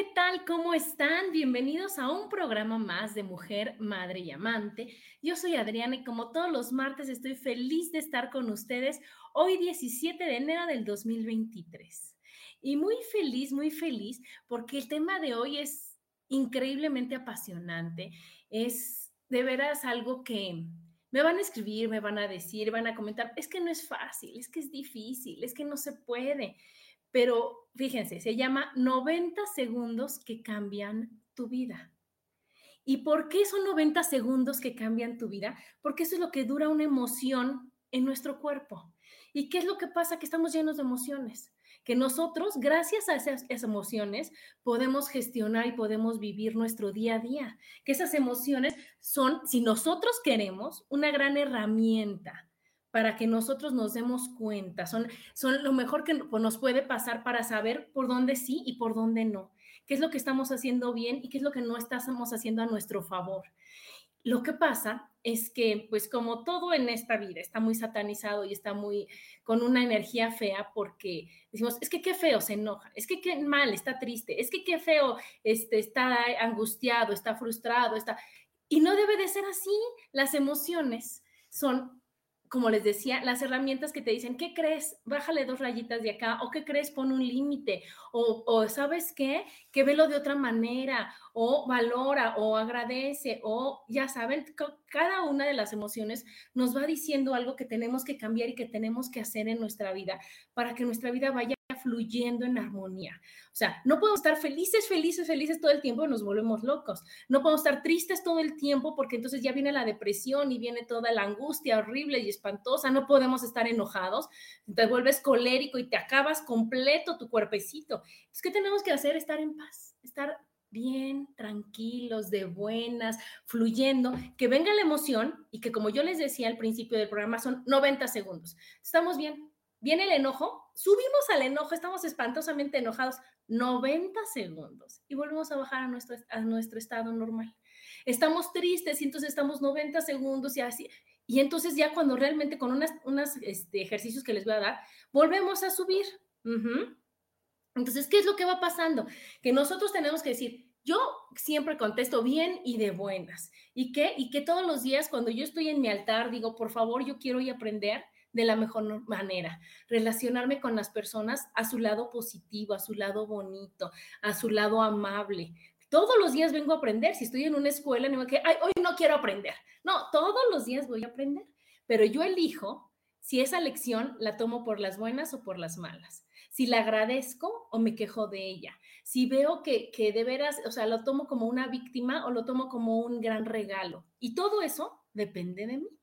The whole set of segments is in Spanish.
¿Qué tal? ¿Cómo están? Bienvenidos a un programa más de Mujer, Madre y Amante. Yo soy Adriana y como todos los martes estoy feliz de estar con ustedes hoy 17 de enero del 2023. Y muy feliz, muy feliz porque el tema de hoy es increíblemente apasionante. Es de veras algo que me van a escribir, me van a decir, van a comentar, es que no es fácil, es que es difícil, es que no se puede pero fíjense, se llama 90 segundos que cambian tu vida. ¿Y por qué son 90 segundos que cambian tu vida? Porque eso es lo que dura una emoción en nuestro cuerpo. ¿Y qué es lo que pasa? Que estamos llenos de emociones. Que nosotros, gracias a esas, esas, emociones, podemos gestionar y podemos vivir nuestro día a día. Que esas emociones son, si nosotros queremos, una gran herramienta para que nosotros nos demos cuenta. Son, son lo mejor que nos puede pasar para saber por dónde sí y por dónde no. ¿Qué es lo que estamos haciendo bien y qué es lo que no estamos haciendo a nuestro favor? Lo que pasa es que, pues como todo en esta vida está muy satanizado y está muy con una energía fea porque decimos, es que qué feo se enoja, es que qué mal, está triste, es que qué feo este, está angustiado, está frustrado, está... Y no debe de ser así. Las emociones son como les decía, las herramientas que te dicen, ¿qué crees? Bájale dos rayitas de acá, o ¿qué crees? Pon un límite, o, o, ¿sabes qué? Que velo de otra manera, o valora, o agradece, o ya saben, cada una de las emociones nos va diciendo algo que tenemos que cambiar y que tenemos que hacer en nuestra vida para que nuestra vida vaya fluyendo en armonía. O sea, no podemos estar felices, felices, felices todo el tiempo y nos volvemos locos. No podemos estar tristes todo el tiempo porque entonces ya viene la depresión y viene toda la angustia horrible y espantosa. No podemos estar enojados, te vuelves colérico y te acabas completo tu cuerpecito. Entonces, ¿qué tenemos que hacer? Estar en paz, estar bien, tranquilos, de buenas, fluyendo, que venga la emoción y que como yo les decía al principio del programa son 90 segundos. Estamos bien, viene el enojo, subimos al enojo, estamos espantosamente enojados 90 segundos y volvemos a bajar a nuestro, a nuestro estado normal. Estamos tristes y entonces estamos 90 segundos y así. Y entonces ya cuando realmente con unos unas, este, ejercicios que les voy a dar, volvemos a subir. Entonces, ¿qué es lo que va pasando? Que nosotros tenemos que decir, yo siempre contesto bien y de buenas. ¿Y qué? Y que todos los días cuando yo estoy en mi altar digo, por favor, yo quiero y aprender de la mejor manera, relacionarme con las personas a su lado positivo, a su lado bonito, a su lado amable. Todos los días vengo a aprender. Si estoy en una escuela, no que, Ay, hoy no quiero aprender. No, todos los días voy a aprender, pero yo elijo si esa lección la tomo por las buenas o por las malas. Si la agradezco o me quejo de ella. Si veo que, que de veras, o sea, lo tomo como una víctima o lo tomo como un gran regalo. Y todo eso depende de mí.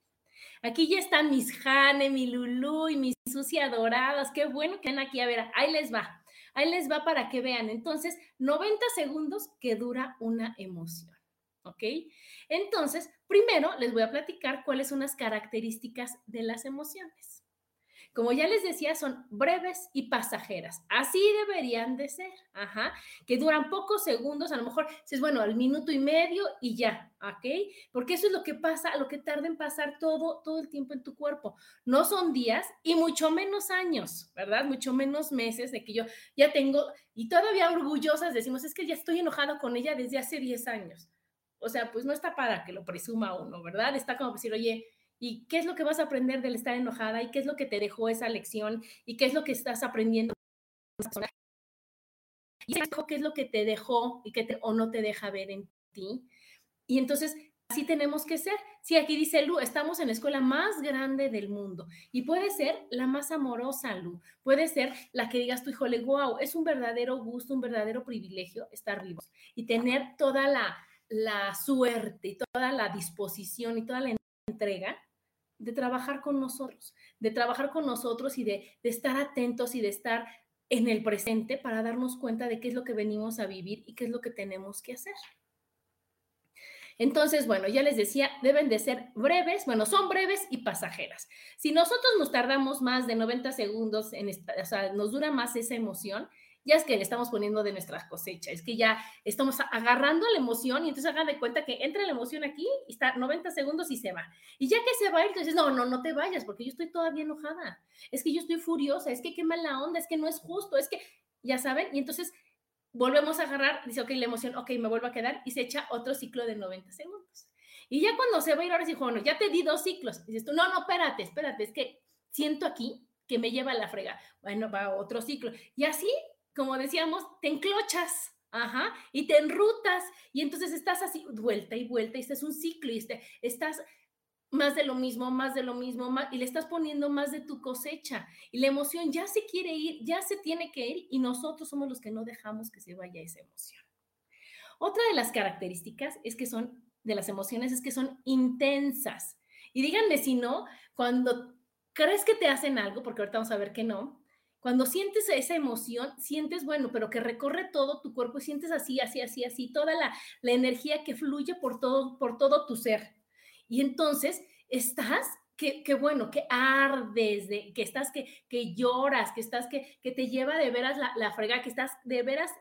Aquí ya están mis Jane, mi Lulú y mis Susi adoradas. Qué bueno que están aquí. A ver, ahí les va. Ahí les va para que vean. Entonces, 90 segundos que dura una emoción. ¿Ok? Entonces, primero les voy a platicar cuáles son las características de las emociones. Como ya les decía, son breves y pasajeras. Así deberían de ser, ajá, que duran pocos segundos, a lo mejor es bueno, al minuto y medio y ya, ¿ok? Porque eso es lo que pasa, lo que tarda en pasar todo, todo el tiempo en tu cuerpo. No son días y mucho menos años, ¿verdad? Mucho menos meses de que yo ya tengo, y todavía orgullosas decimos, es que ya estoy enojada con ella desde hace 10 años. O sea, pues no está para que lo presuma uno, ¿verdad? Está como decir, oye, ¿y qué es lo que vas a aprender del estar enojada? ¿Y qué es lo que te dejó esa lección? ¿Y qué es lo que estás aprendiendo? ¿Y qué es lo que te dejó y que o no te deja ver en ti? Y entonces, así tenemos que ser. Sí, aquí dice Lu, estamos en la escuela más grande del mundo y puede ser la más amorosa, Lu. Puede ser la que digas tu híjole, wow, es un verdadero gusto, un verdadero privilegio estar vivos y tener toda la, la suerte y toda la disposición y toda la entrega de trabajar con nosotros, de trabajar con nosotros y de, de, estar atentos y de estar en el presente para darnos cuenta de qué es lo que venimos a vivir y qué es lo que tenemos que hacer. Entonces, bueno, ya les decía, deben de ser breves, bueno, son breves y pasajeras. Si nosotros nos tardamos más de 90 segundos, en esta, o sea, nos dura más esa emoción, ya es que le estamos poniendo de nuestra cosecha, es que ya estamos agarrando la emoción y entonces hagan de cuenta que entra la emoción aquí y está 90 segundos y se va. Y ya que se va, entonces, no, no, no te vayas porque yo estoy todavía enojada, es que yo estoy furiosa, es que qué mala onda, es que no es justo, es que, ya saben, y entonces volvemos a agarrar, dice, ok, la emoción, ok, me vuelvo a quedar y se echa otro ciclo de 90 segundos. Y ya cuando se va a ir ahora sí, bueno, ya te di dos ciclos. dices tú, no, no, espérate, espérate, es que siento aquí que me lleva a la frega. Bueno, va otro ciclo. Y así como decíamos, te enclochas, ajá, y te enrutas, y entonces estás así, vuelta y vuelta, y este es un ciclo, y este, estás más de lo mismo, más de lo mismo, y le estás poniendo más de tu cosecha, y la emoción ya se quiere ir, ya se tiene que ir, y nosotros somos los que no dejamos que se vaya esa emoción. Otra de las características es que son, de las emociones, es que son intensas. Y díganme si no, cuando crees que te hacen algo, porque ahorita vamos a ver que no, cuando sientes esa emoción, sientes, bueno, pero que recorre todo tu cuerpo sientes así, así, así, así, toda la, la energía que fluye por todo, por todo tu ser. Y entonces estás que, bueno, que ardes, de, que estás, que, que lloras, que estás, que, que te lleva de veras la, la frega, que estás de veras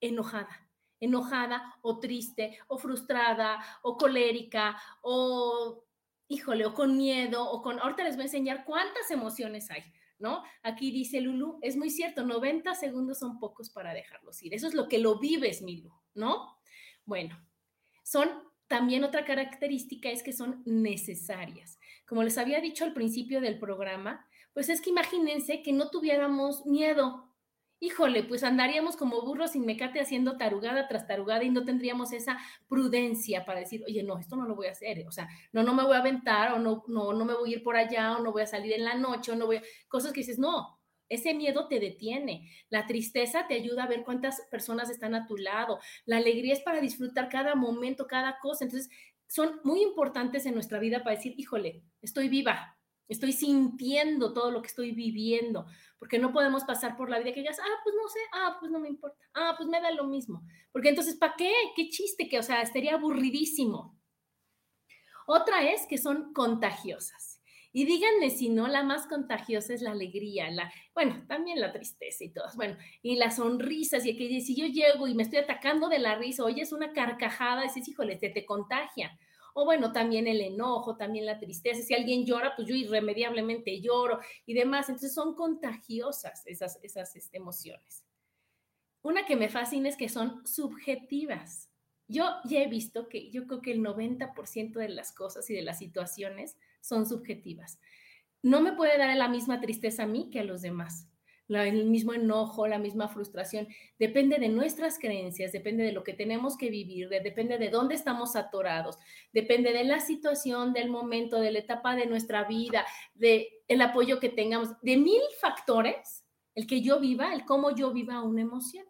enojada, enojada o triste o frustrada o colérica o, híjole, o con miedo o con, ahorita les voy a enseñar cuántas emociones hay. ¿No? Aquí dice Lulu, es muy cierto, 90 segundos son pocos para dejarlos ir. Eso es lo que lo vives, Milu, ¿no? Bueno, son también otra característica es que son necesarias. Como les había dicho al principio del programa, pues es que imagínense que no tuviéramos miedo, híjole, pues andaríamos como burros sin mecate haciendo tarugada tras tarugada y no tendríamos esa prudencia para decir, oye, no, esto no lo voy a hacer, o sea, no, no me voy a aventar o no, no, no me voy a ir por allá o no voy a salir en la noche o no voy a, cosas que dices, no, ese miedo te detiene. La tristeza te ayuda a ver cuántas personas están a tu lado. La alegría es para disfrutar cada momento, cada cosa. Entonces, son muy importantes en nuestra vida para decir, híjole, estoy viva, estoy sintiendo todo lo que estoy viviendo, porque no podemos pasar por la vida que digas, ah, pues no sé, ah, pues no me importa, ah, pues me da lo mismo, porque entonces, ¿para qué? ¿Qué chiste? Que, o sea, estaría aburridísimo. Otra es que son contagiosas. Y díganme si no, la más contagiosa es la alegría, la, bueno, también la tristeza y todas, bueno, y las sonrisas, y que si yo llego y me estoy atacando de la risa, oye, es una carcajada, dices, híjole, te, te contagia o bueno, también el enojo, también la tristeza. Si alguien llora, pues yo irremediablemente lloro y demás. Entonces son contagiosas esas, esas este, emociones. Una que me fascina es que son subjetivas. Yo ya he visto que yo creo que el 90% de las cosas y de las situaciones son subjetivas. No me puede dar la misma tristeza a mí que a los demás el mismo enojo, la misma frustración. Depende de nuestras creencias, depende de lo que tenemos que vivir, depende de dónde estamos atorados, depende de la situación, del momento, de la etapa de nuestra vida, de el apoyo que tengamos, de mil factores, el que yo viva, el cómo yo viva una emoción.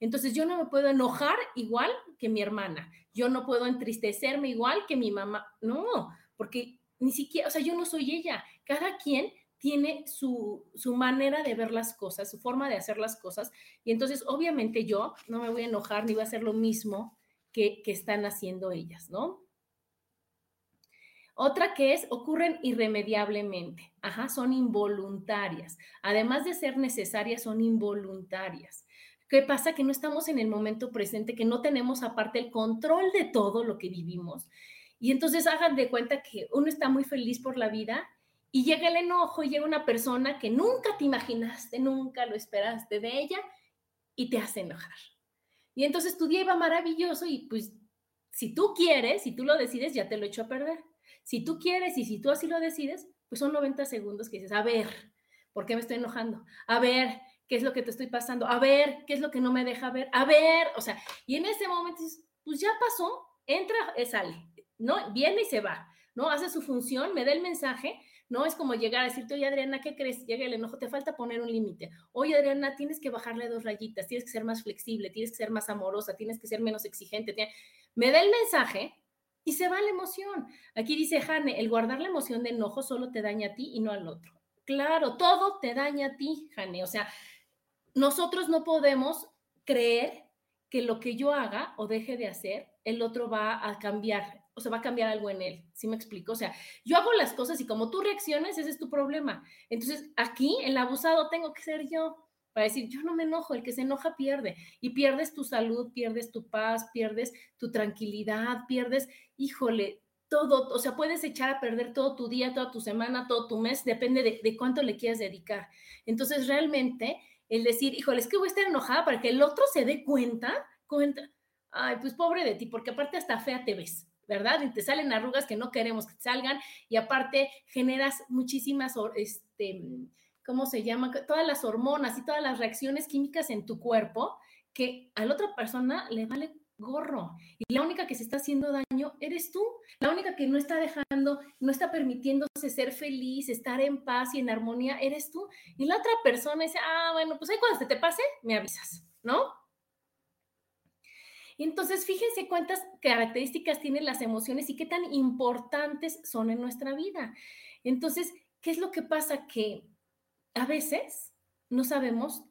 Entonces yo no me puedo enojar igual que mi hermana, yo no puedo entristecerme igual que mi mamá, no, porque ni siquiera, o sea, yo no soy ella. Cada quien tiene su, manera de ver las cosas, su forma de hacer las cosas. Y entonces, obviamente yo no me voy a enojar ni voy a hacer lo mismo que, que están haciendo ellas, ¿no? Otra que es, ocurren irremediablemente. Ajá, son involuntarias. Además de ser necesarias, son involuntarias. ¿Qué pasa? Que no estamos en el momento presente, que no tenemos aparte el control de todo lo que vivimos. Y entonces hagan de cuenta que uno está muy feliz por la vida y llega el enojo y llega una persona que nunca te imaginaste, nunca lo esperaste de ella y te hace enojar. Y entonces tu día iba maravilloso y pues si tú quieres, si tú lo decides, ya te lo echo a perder. Si tú quieres y si tú así lo decides, pues son 90 segundos que dices, a ver, ¿por qué me estoy enojando? A ver, ¿qué es lo que te estoy pasando? A ver, ¿qué es lo que no me deja ver? A ver, o sea, y en ese momento dices, pues ya pasó, entra, eh, sale, ¿no? Viene y se va, ¿no? Hace su función, me da el mensaje, no es como llegar a decirte, oye Adriana, ¿qué crees? Llega el enojo, te falta poner un límite. Oye Adriana, tienes que bajarle dos rayitas, tienes que ser más flexible, tienes que ser más amorosa, tienes que ser menos exigente. Me da el mensaje y se va la emoción. Aquí dice Jane, el guardar la emoción de enojo solo te daña a ti y no al otro. Claro, todo te daña a ti, Jane. O sea, nosotros no podemos creer que lo que yo haga o deje de hacer, el otro va a cambiar o se va a cambiar algo en él. ¿Sí me explico? O sea, yo hago las cosas y como tú reacciones, ese es tu problema. Entonces, aquí, el abusado tengo que ser yo para decir, yo no me enojo, el que se enoja pierde. Y pierdes tu salud, pierdes tu paz, pierdes tu tranquilidad, pierdes, híjole, todo, o sea, puedes echar a perder todo tu día, toda tu semana, todo tu mes, depende de, de cuánto le quieras dedicar. Entonces, realmente, el decir, híjole, es que voy a estar enojada para que el otro se dé cuenta, cuenta, ay, pues pobre de ti, porque aparte hasta fea te ves. ¿Verdad? Y te salen arrugas que no queremos que salgan y aparte generas muchísimas, este, ¿cómo se llama? Todas las hormonas y todas las reacciones químicas en tu cuerpo que a la otra persona le vale gorro. Y la única que se está haciendo daño eres tú. La única que no está dejando, no está permitiéndose ser feliz, estar en paz y en armonía, eres tú. Y la otra persona dice, ah, bueno, pues ahí cuando se te pase, me avisas, ¿no? Entonces, fíjense cuántas características tienen las emociones y qué tan importantes son en nuestra vida. Entonces, ¿qué es lo que pasa? Que a veces no sabemos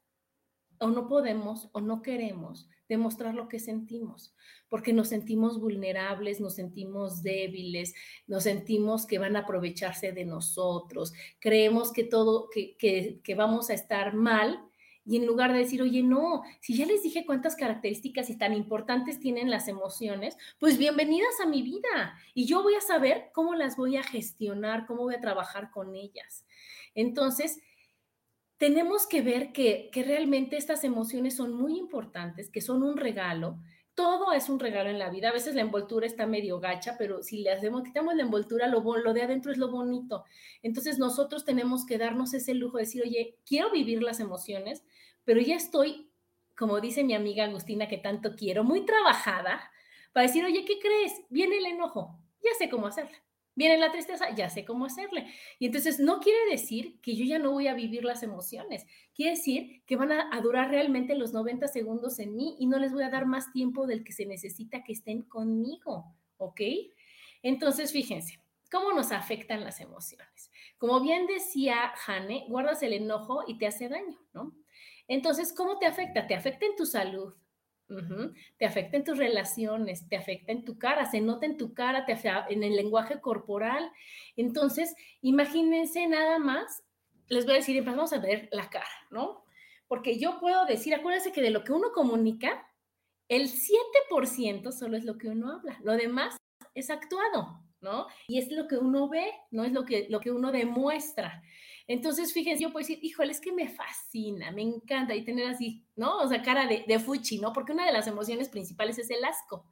o no podemos o no queremos demostrar lo que sentimos, porque nos sentimos vulnerables, nos sentimos débiles, nos sentimos que van a aprovecharse de nosotros, creemos que todo, que, que, que vamos a estar mal y en lugar de decir, oye, no, si ya les dije cuántas características y tan importantes tienen las emociones, pues bienvenidas a mi vida. Y yo voy a saber cómo las voy a gestionar, cómo voy a trabajar con ellas. Entonces, tenemos que ver que, que realmente estas emociones son muy importantes, que son un regalo, todo es un regalo en la vida. A veces la envoltura está medio gacha, pero si le hacemos, quitamos la envoltura, lo, de adentro es lo bonito. Entonces nosotros tenemos que darnos ese lujo de decir, oye, quiero vivir las emociones, pero ya estoy, como dice mi amiga Agustina, que tanto quiero, muy trabajada para decir, oye, ¿qué crees? Viene el enojo, ya sé cómo hacerlo. Viene la tristeza, ya sé cómo hacerle. Y entonces no quiere decir que yo ya no voy a vivir las emociones. Quiere decir que van a, durar realmente los 90 segundos en mí y no les voy a dar más tiempo del que se necesita que estén conmigo. ¿Ok? Entonces, fíjense, ¿cómo nos afectan las emociones? Como bien decía Jane, guardas el enojo y te hace daño, ¿no? Entonces, ¿cómo te afecta? Te afecta en tu salud, te afecta en tus relaciones, te afecta en tu cara, se nota en tu cara, te en el lenguaje corporal. Entonces, imagínense nada más, les voy a decir, vamos a ver la cara, ¿no? Porque yo puedo decir, acuérdense que de lo que uno comunica, el 7% solo es lo que uno habla, lo demás es actuado, ¿no? Y es lo que uno ve, no es lo que, lo que uno demuestra. Entonces, fíjense, yo puedo decir, híjole, es que me fascina, me encanta y tener así, ¿no? O sea, cara de, fuchi, ¿no? Porque una de las emociones principales es el asco.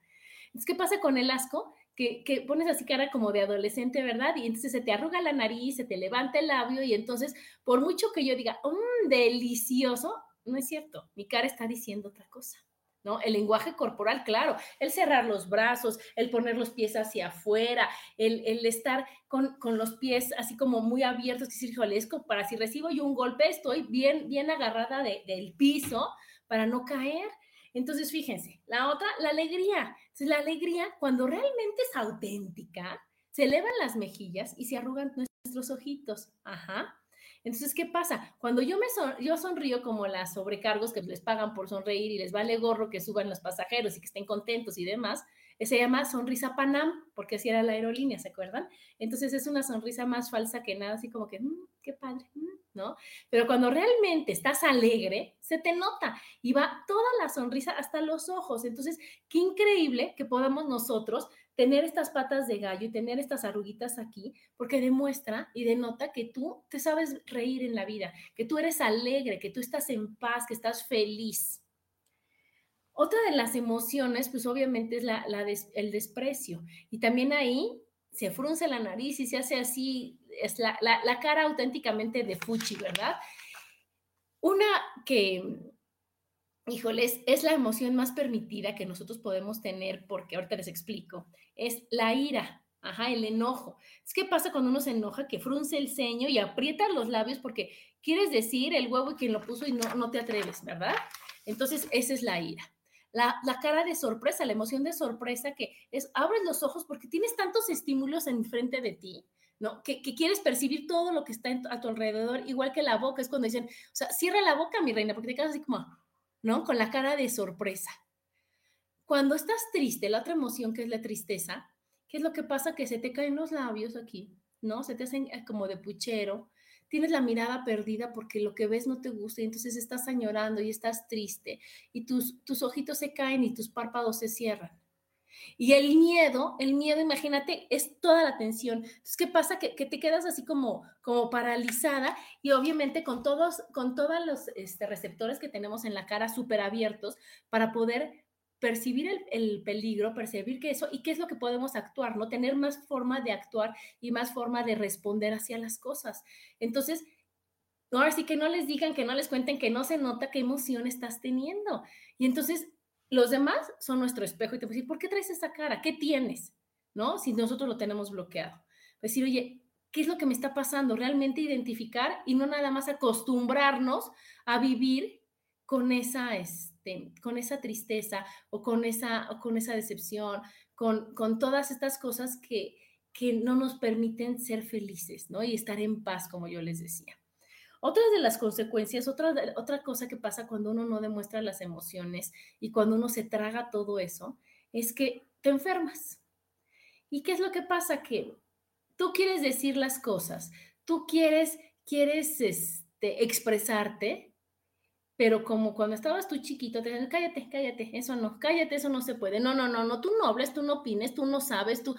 Entonces, ¿qué pasa con el asco? Que, que, pones así cara como de adolescente, ¿verdad? Y entonces se te arruga la nariz, se te levanta el labio y entonces, por mucho que yo diga, mmm, delicioso, no es cierto, mi cara está diciendo otra cosa. ¿No? El lenguaje corporal, claro, el cerrar los brazos, el poner los pies hacia afuera, el, estar con, los pies así como muy abiertos, decir, para si recibo yo un golpe, estoy bien, bien agarrada del piso para no caer. Entonces, fíjense, la otra, la alegría. La alegría, cuando realmente es auténtica, se elevan las mejillas y se arrugan nuestros ojitos. Ajá. Entonces, ¿qué pasa? Cuando yo me yo sonrío como las sobrecargos que les pagan por sonreír y les vale gorro que suban los pasajeros y que estén contentos y demás, Se llama sonrisa Panam, porque así era la aerolínea, ¿se acuerdan? Entonces es una sonrisa más falsa que nada, así como que, mm, qué padre, mm", ¿no? Pero cuando realmente estás alegre, se te nota y va toda la sonrisa hasta los ojos. Entonces, qué increíble que podamos nosotros tener estas patas de gallo y tener estas arruguitas aquí, porque demuestra y denota que tú te sabes reír en la vida, que tú eres alegre, que tú estás en paz, que estás feliz. Otra de las emociones, pues obviamente es la, el desprecio. Y también ahí se frunce la nariz y se hace así, es la, la cara auténticamente de fuchi, ¿verdad? Una que, híjoles, es la emoción más permitida que nosotros podemos tener, porque ahorita les explico, es la ira. Ajá, el enojo. Es que pasa cuando uno se enoja, que frunce el ceño y aprieta los labios porque quieres decir el huevo y quien lo puso y no, no te atreves, ¿verdad? Entonces, esa es la ira la, cara de sorpresa, la emoción de sorpresa que es, abres los ojos porque tienes tantos estímulos enfrente de ti, ¿no? Que, quieres percibir todo lo que está a tu alrededor, igual que la boca, es cuando dicen, o sea, cierra la boca, mi reina, porque te quedas así como, ¿no? Con la cara de sorpresa. Cuando estás triste, la otra emoción que es la tristeza, ¿qué es lo que pasa? Que se te caen los labios aquí, ¿no? Se te hacen eh, como de puchero, tienes la mirada perdida porque lo que ves no te gusta y entonces estás añorando y estás triste y tus, tus ojitos se caen y tus párpados se cierran. Y el miedo, el miedo, imagínate, es toda la tensión. Entonces, ¿qué pasa? Que, te quedas así como, como paralizada y obviamente con todos, con todos los este, receptores que tenemos en la cara súper abiertos para poder percibir el, peligro, percibir que eso y qué es lo que podemos actuar, ¿no? Tener más forma de actuar y más forma de responder hacia las cosas. Entonces, ahora sí que no les digan, que no les cuenten, que no se nota qué emoción estás teniendo. Y entonces, los demás son nuestro espejo y te pueden decir, ¿por qué traes esa cara? ¿Qué tienes? ¿No? Si nosotros lo tenemos bloqueado. Decir, oye, ¿qué es lo que me está pasando? Realmente identificar y no nada más acostumbrarnos a vivir con esa, este, con esa tristeza o con esa, con esa decepción, con, con todas estas cosas que, que no nos permiten ser felices, ¿no? Y estar en paz, como yo les decía. Otra de las consecuencias, otra, otra cosa que pasa cuando uno no demuestra las emociones y cuando uno se traga todo eso, es que te enfermas. ¿Y qué es lo que pasa? Que tú quieres decir las cosas, tú quieres, quieres este, expresarte, pero como cuando estabas tú chiquito, te decían, cállate, cállate, eso no, cállate, eso no se puede. No, no, no, no, tú no hables, tú no opines, tú no sabes, tú...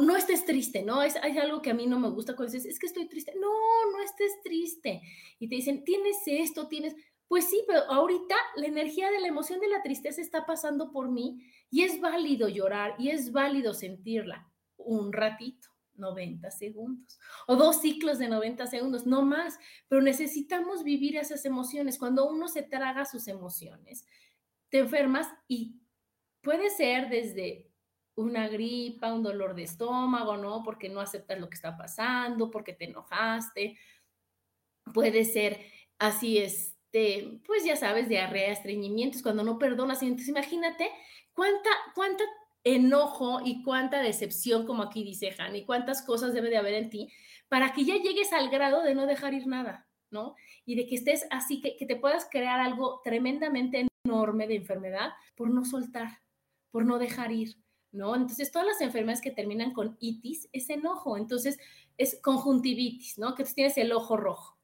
No estés triste, ¿no? Es, hay algo que a mí no me gusta cuando dices, es que estoy triste. No, no estés triste. Y te dicen, tienes esto, tienes... Pues sí, pero ahorita la energía de la emoción de la tristeza está pasando por mí y es válido llorar y es válido sentirla un ratito. 90 segundos o dos ciclos de 90 segundos, no más, pero necesitamos vivir esas emociones. Cuando uno se traga sus emociones, te enfermas y puede ser desde una gripa, un dolor de estómago, ¿no? Porque no aceptas lo que está pasando, porque te enojaste. Puede ser así, este, pues ya sabes, diarrea, estreñimientos, cuando no perdonas. Entonces imagínate cuánta, cuánta enojo y cuánta decepción, como aquí dice Han, y cuántas cosas debe de haber en ti para que ya llegues al grado de no dejar ir nada, ¿no? Y de que estés así, que, que te puedas crear algo tremendamente enorme de enfermedad por no soltar, por no dejar ir, ¿no? Entonces, todas las enfermedades que terminan con itis es enojo, entonces es conjuntivitis, ¿no? Que tienes el ojo rojo.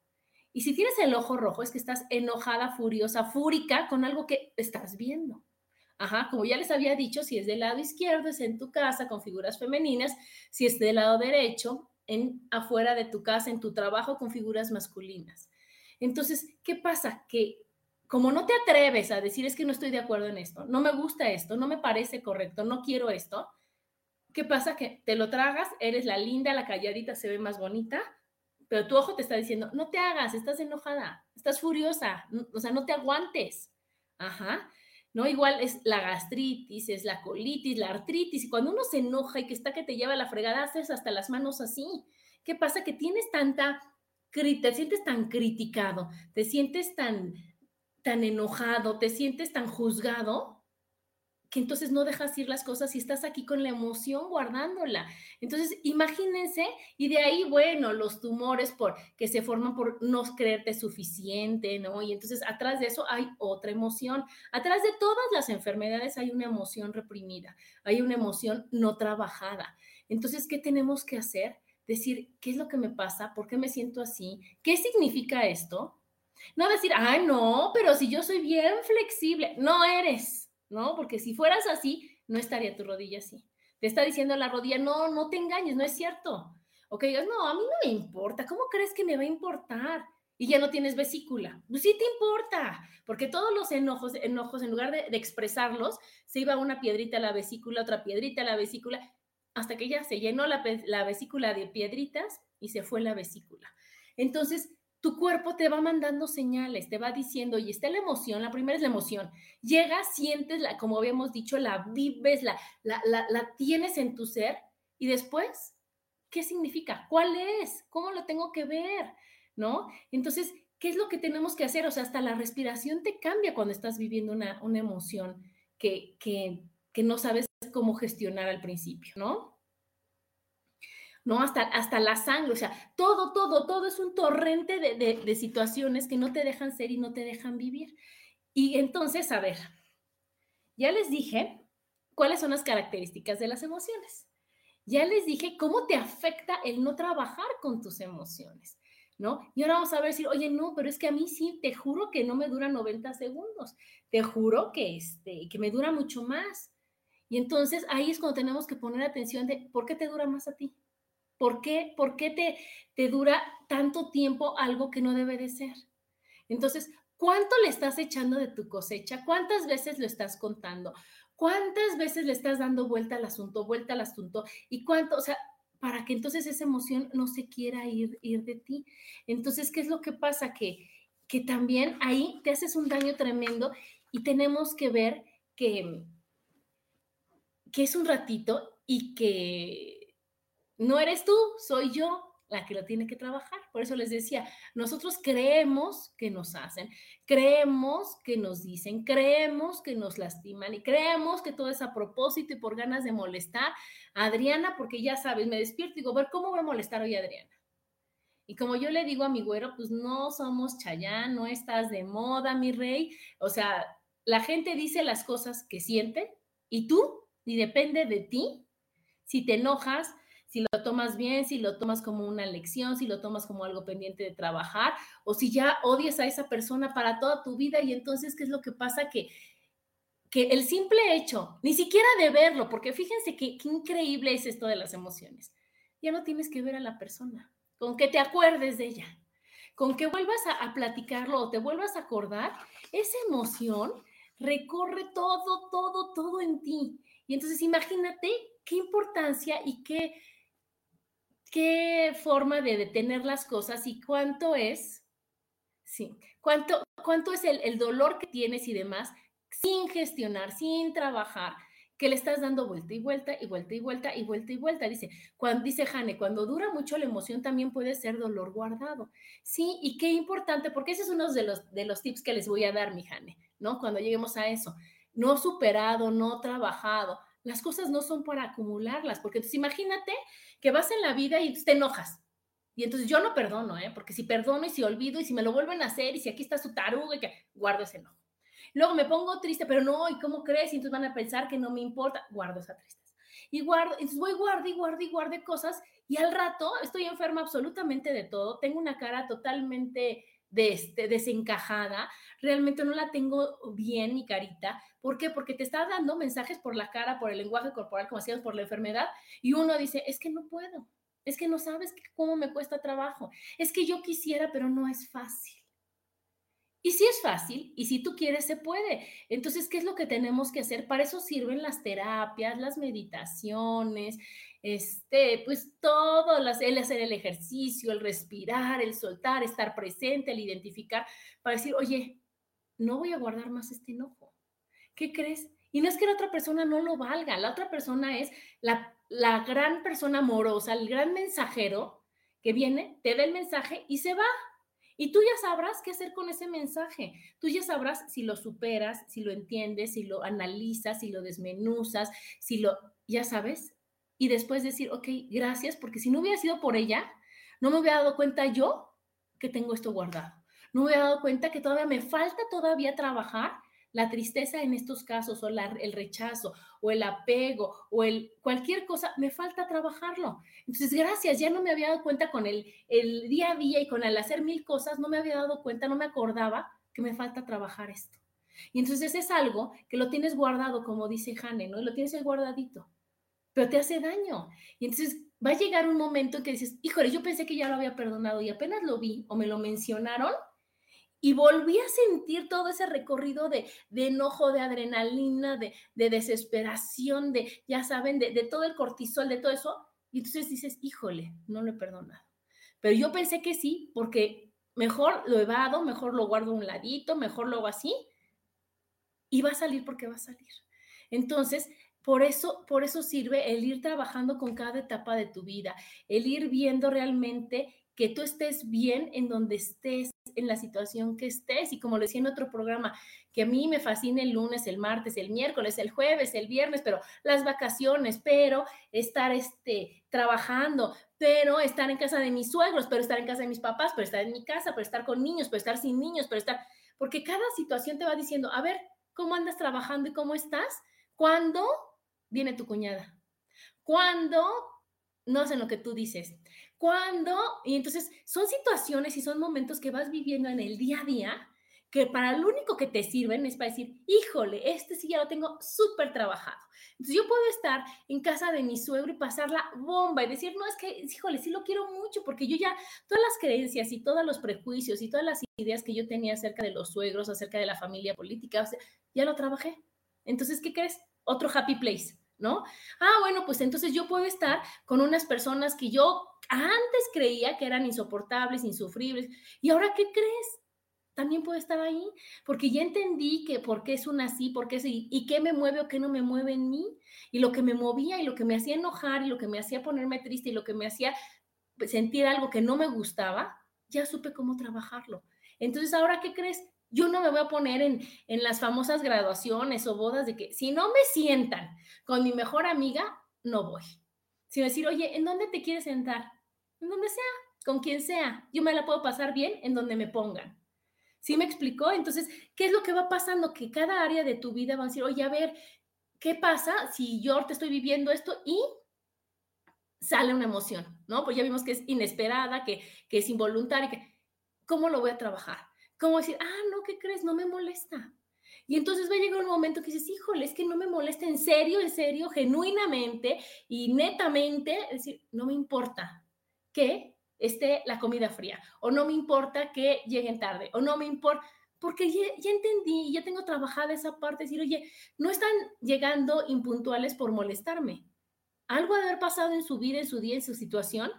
Y si tienes el ojo rojo es que estás enojada, furiosa, fúrica con algo que estás viendo. Ajá, como ya les había dicho, si es del lado izquierdo es en tu casa con figuras femeninas, si es del lado derecho, en afuera de tu casa, en tu trabajo con figuras masculinas. Entonces, ¿qué pasa? Que como no te atreves a decir es que no estoy de acuerdo en esto, no me gusta esto, no me parece correcto, no quiero esto, ¿qué pasa? Que te lo tragas, eres la linda, la calladita se ve más bonita, pero tu ojo te está diciendo, no te hagas, estás enojada, estás furiosa, o sea, no te aguantes. Ajá. ¿No? Igual es la gastritis, es la colitis, la artritis, y cuando uno se enoja y que está que te lleva la fregada, haces hasta las manos así. ¿Qué pasa? Que tienes tanta, te sientes tan criticado, te sientes tan, tan enojado, te sientes tan juzgado, que entonces no dejas ir las cosas y estás aquí con la emoción guardándola. Entonces, imagínense, y de ahí, bueno, los tumores por, que se forman por no creerte suficiente, ¿no? Y entonces, atrás de eso hay otra emoción. Atrás de todas las enfermedades hay una emoción reprimida, hay una emoción no trabajada. Entonces, ¿qué tenemos que hacer? Decir, ¿qué es lo que me pasa? ¿Por qué me siento así? ¿Qué significa esto? No decir, ay, no, pero si yo soy bien flexible, no eres ¿no? Porque si fueras así, no estaría tu rodilla así. Te está diciendo la rodilla, no, no te engañes, no es cierto. O que digas, no, a mí no me importa, ¿cómo crees que me va a importar? Y ya no tienes vesícula. Pues sí te importa, porque todos los enojos, enojos en lugar de, expresarlos, se iba una piedrita a la vesícula, otra piedrita a la vesícula, hasta que ya se llenó la, la vesícula de piedritas y se fue la vesícula. Entonces, tu cuerpo te va mandando señales, te va diciendo, y está la emoción, la primera es la emoción. Llega, sientes, la, como habíamos dicho, la vives, la, la, la, tienes en tu ser, y después, ¿qué significa? ¿Cuál es? ¿Cómo lo tengo que ver? ¿No? Entonces, ¿qué es lo que tenemos que hacer? O sea, hasta la respiración te cambia cuando estás viviendo una, una emoción que, que, que no sabes cómo gestionar al principio, ¿no? ¿No? Hasta, hasta la sangre, o sea, todo, todo, todo es un torrente de, situaciones que no te dejan ser y no te dejan vivir. Y entonces, a ver, ya les dije cuáles son las características de las emociones. Ya les dije cómo te afecta el no trabajar con tus emociones, ¿no? Y ahora vamos a ver si, oye, no, pero es que a mí sí, te juro que no me dura 90 segundos, te juro que, este, que me dura mucho más. Y entonces ahí es cuando tenemos que poner atención de por qué te dura más a ti. ¿Por qué, por qué te, te dura tanto tiempo algo que no debe de ser? Entonces, ¿cuánto le estás echando de tu cosecha? ¿Cuántas veces lo estás contando? ¿Cuántas veces le estás dando vuelta al asunto, vuelta al asunto? ¿Y cuánto, o sea, para que entonces esa emoción no se quiera ir, ir de ti? Entonces, ¿qué es lo que pasa? Que, que también ahí te haces un daño tremendo y tenemos que ver que, que es un ratito y que no eres tú, soy yo la que lo tiene que trabajar. Por eso les decía, nosotros creemos que nos hacen, creemos que nos dicen, creemos que nos lastiman y creemos que todo es a propósito y por ganas de molestar a Adriana, porque ya sabes, me despierto y digo, ver, ¿cómo voy a molestar hoy a Adriana? Y como yo le digo a mi güero, pues no somos chayán, no estás de moda, mi rey. O sea, la gente dice las cosas que siente y tú, y depende de ti, si te enojas, si lo tomas bien, si lo tomas como una lección, si lo tomas como algo pendiente de trabajar, o si ya odias a esa persona para toda tu vida y entonces, ¿qué es lo que pasa? Que, que el simple hecho, ni siquiera de verlo, porque fíjense qué increíble es esto de las emociones, ya no tienes que ver a la persona, con que te acuerdes de ella, con que vuelvas a, a platicarlo o te vuelvas a acordar, esa emoción recorre todo, todo, todo en ti. Y entonces imagínate qué importancia y qué, qué forma de detener las cosas y cuánto es, sí, cuánto, cuánto es el, dolor que tienes y demás sin gestionar, sin trabajar, que le estás dando vuelta y vuelta y vuelta y vuelta y vuelta. Dice, cuando, dice Jane, cuando dura mucho la emoción también puede ser dolor guardado. Sí, y qué importante, porque ese es uno de los, de los tips que les voy a dar, mi Jane, ¿no? Cuando lleguemos a eso. No superado, no trabajado. Las cosas no son para acumularlas, porque entonces imagínate que vas en la vida y te enojas. Y entonces yo no perdono, ¿eh? porque si perdono y si olvido y si me lo vuelven a hacer y si aquí está su taruga, y que guardo ese enojo. Luego me pongo triste, pero no, ¿y cómo crees? Y entonces van a pensar que no me importa, guardo esa tristeza. Y guardo, entonces voy guardo y guardo y guardo cosas y al rato estoy enferma absolutamente de todo, tengo una cara totalmente de este, desencajada, realmente no la tengo bien mi carita. ¿Por qué? Porque te está dando mensajes por la cara, por el lenguaje corporal, como decíamos, por la enfermedad, y uno dice, es que no puedo, es que no sabes cómo me cuesta trabajo, es que yo quisiera, pero no es fácil. Y si es fácil, y si tú quieres, se puede. Entonces, ¿qué es lo que tenemos que hacer? Para eso sirven las terapias, las meditaciones, este, pues todo, el hacer el ejercicio, el respirar, el soltar, estar presente, el identificar, para decir, oye, no voy a guardar más este enojo. ¿Qué crees? Y no es que la otra persona no lo valga, la otra persona es la, la gran persona amorosa, el gran mensajero que viene, te da el mensaje y se va. Y tú ya sabrás qué hacer con ese mensaje. Tú ya sabrás si lo superas, si lo entiendes, si lo analizas, si lo desmenuzas, si lo, ya sabes. Y después decir, ok, gracias, porque si no hubiera sido por ella, no me hubiera dado cuenta yo que tengo esto guardado. No me hubiera dado cuenta que todavía me falta todavía trabajar la tristeza en estos casos o el rechazo o el apego o el cualquier cosa, me falta trabajarlo. Entonces, gracias, ya no me había dado cuenta con el, el día a día y con el hacer mil cosas, no me había dado cuenta, no me acordaba que me falta trabajar esto. Y entonces es algo que lo tienes guardado, como dice Jane, ¿no? lo tienes guardadito, pero te hace daño. Y entonces va a llegar un momento en que dices, híjole, yo pensé que ya lo había perdonado y apenas lo vi o me lo mencionaron, y volví a sentir todo ese recorrido de, enojo, de adrenalina, de, desesperación, de, ya saben, de, de, todo el cortisol, de todo eso. Y entonces dices, híjole, no lo he perdonado. Pero yo pensé que sí, porque mejor lo evado, mejor lo guardo a un ladito, mejor lo hago así. Y va a salir porque va a salir. Entonces, por eso, por eso sirve el ir trabajando con cada etapa de tu vida, el ir viendo realmente que tú estés bien en donde estés, en la situación que estés. Y como lo decía en otro programa, que a mí me fascina el lunes, el martes, el miércoles, el jueves, el viernes, pero las vacaciones, pero estar este, trabajando, pero estar en casa de mis suegros, pero estar en casa de mis papás, pero estar en mi casa, pero estar con niños, pero estar sin niños, pero estar... Porque cada situación te va diciendo, a ver, ¿cómo andas trabajando y cómo estás? ¿Cuándo viene tu cuñada? ¿Cuándo no hacen lo que tú dices? ¿Cuándo? Y entonces son situaciones y son momentos que vas viviendo en el día a día que para lo único que te sirven es para decir, híjole, este sí ya lo tengo súper trabajado. Entonces yo puedo estar en casa de mi suegro y pasar la bomba y decir, no, es que, híjole, sí lo quiero mucho porque yo ya, todas las creencias y todos los prejuicios y todas las ideas que yo tenía acerca de los suegros, acerca de la familia política, ya lo trabajé. Entonces, ¿qué crees? Otro happy place. ¿no? Ah, bueno, pues entonces yo puedo estar con unas personas que yo antes creía que eran insoportables, insufribles, y ahora ¿qué crees? También puedo estar ahí, porque ya entendí que por qué es una así, por qué es y, y qué me mueve o qué no me mueve en mí, y lo que me movía y lo que me hacía enojar y lo que me hacía ponerme triste y lo que me hacía sentir algo que no me gustaba, ya supe cómo trabajarlo. Entonces, ¿ahora qué crees? Yo no me voy a poner en, en las famosas graduaciones o bodas de que si no me sientan con mi mejor amiga, no voy. Sino decir, oye, ¿en dónde te quieres sentar? En donde sea, con quien sea. Yo me la puedo pasar bien en donde me pongan. ¿Sí me explicó? Entonces, ¿qué es lo que va pasando? Que cada área de tu vida va a decir, oye, a ver, ¿qué pasa si yo te estoy viviendo esto y sale una emoción, ¿no? Pues ya vimos que es inesperada, que, que es involuntaria, que, ¿cómo lo voy a trabajar? ¿Cómo decir, ah, no, ¿qué crees? No me molesta. Y entonces va a llegar un momento que dices, híjole, es que no me molesta en serio, en serio, genuinamente y netamente, es decir, no me importa que esté la comida fría, o no me importa que lleguen tarde, o no me importa, porque ya, ya, entendí, ya tengo trabajada esa parte, decir, oye, no están llegando impuntuales por molestarme. Algo de haber pasado en su vida, en su día, en su situación,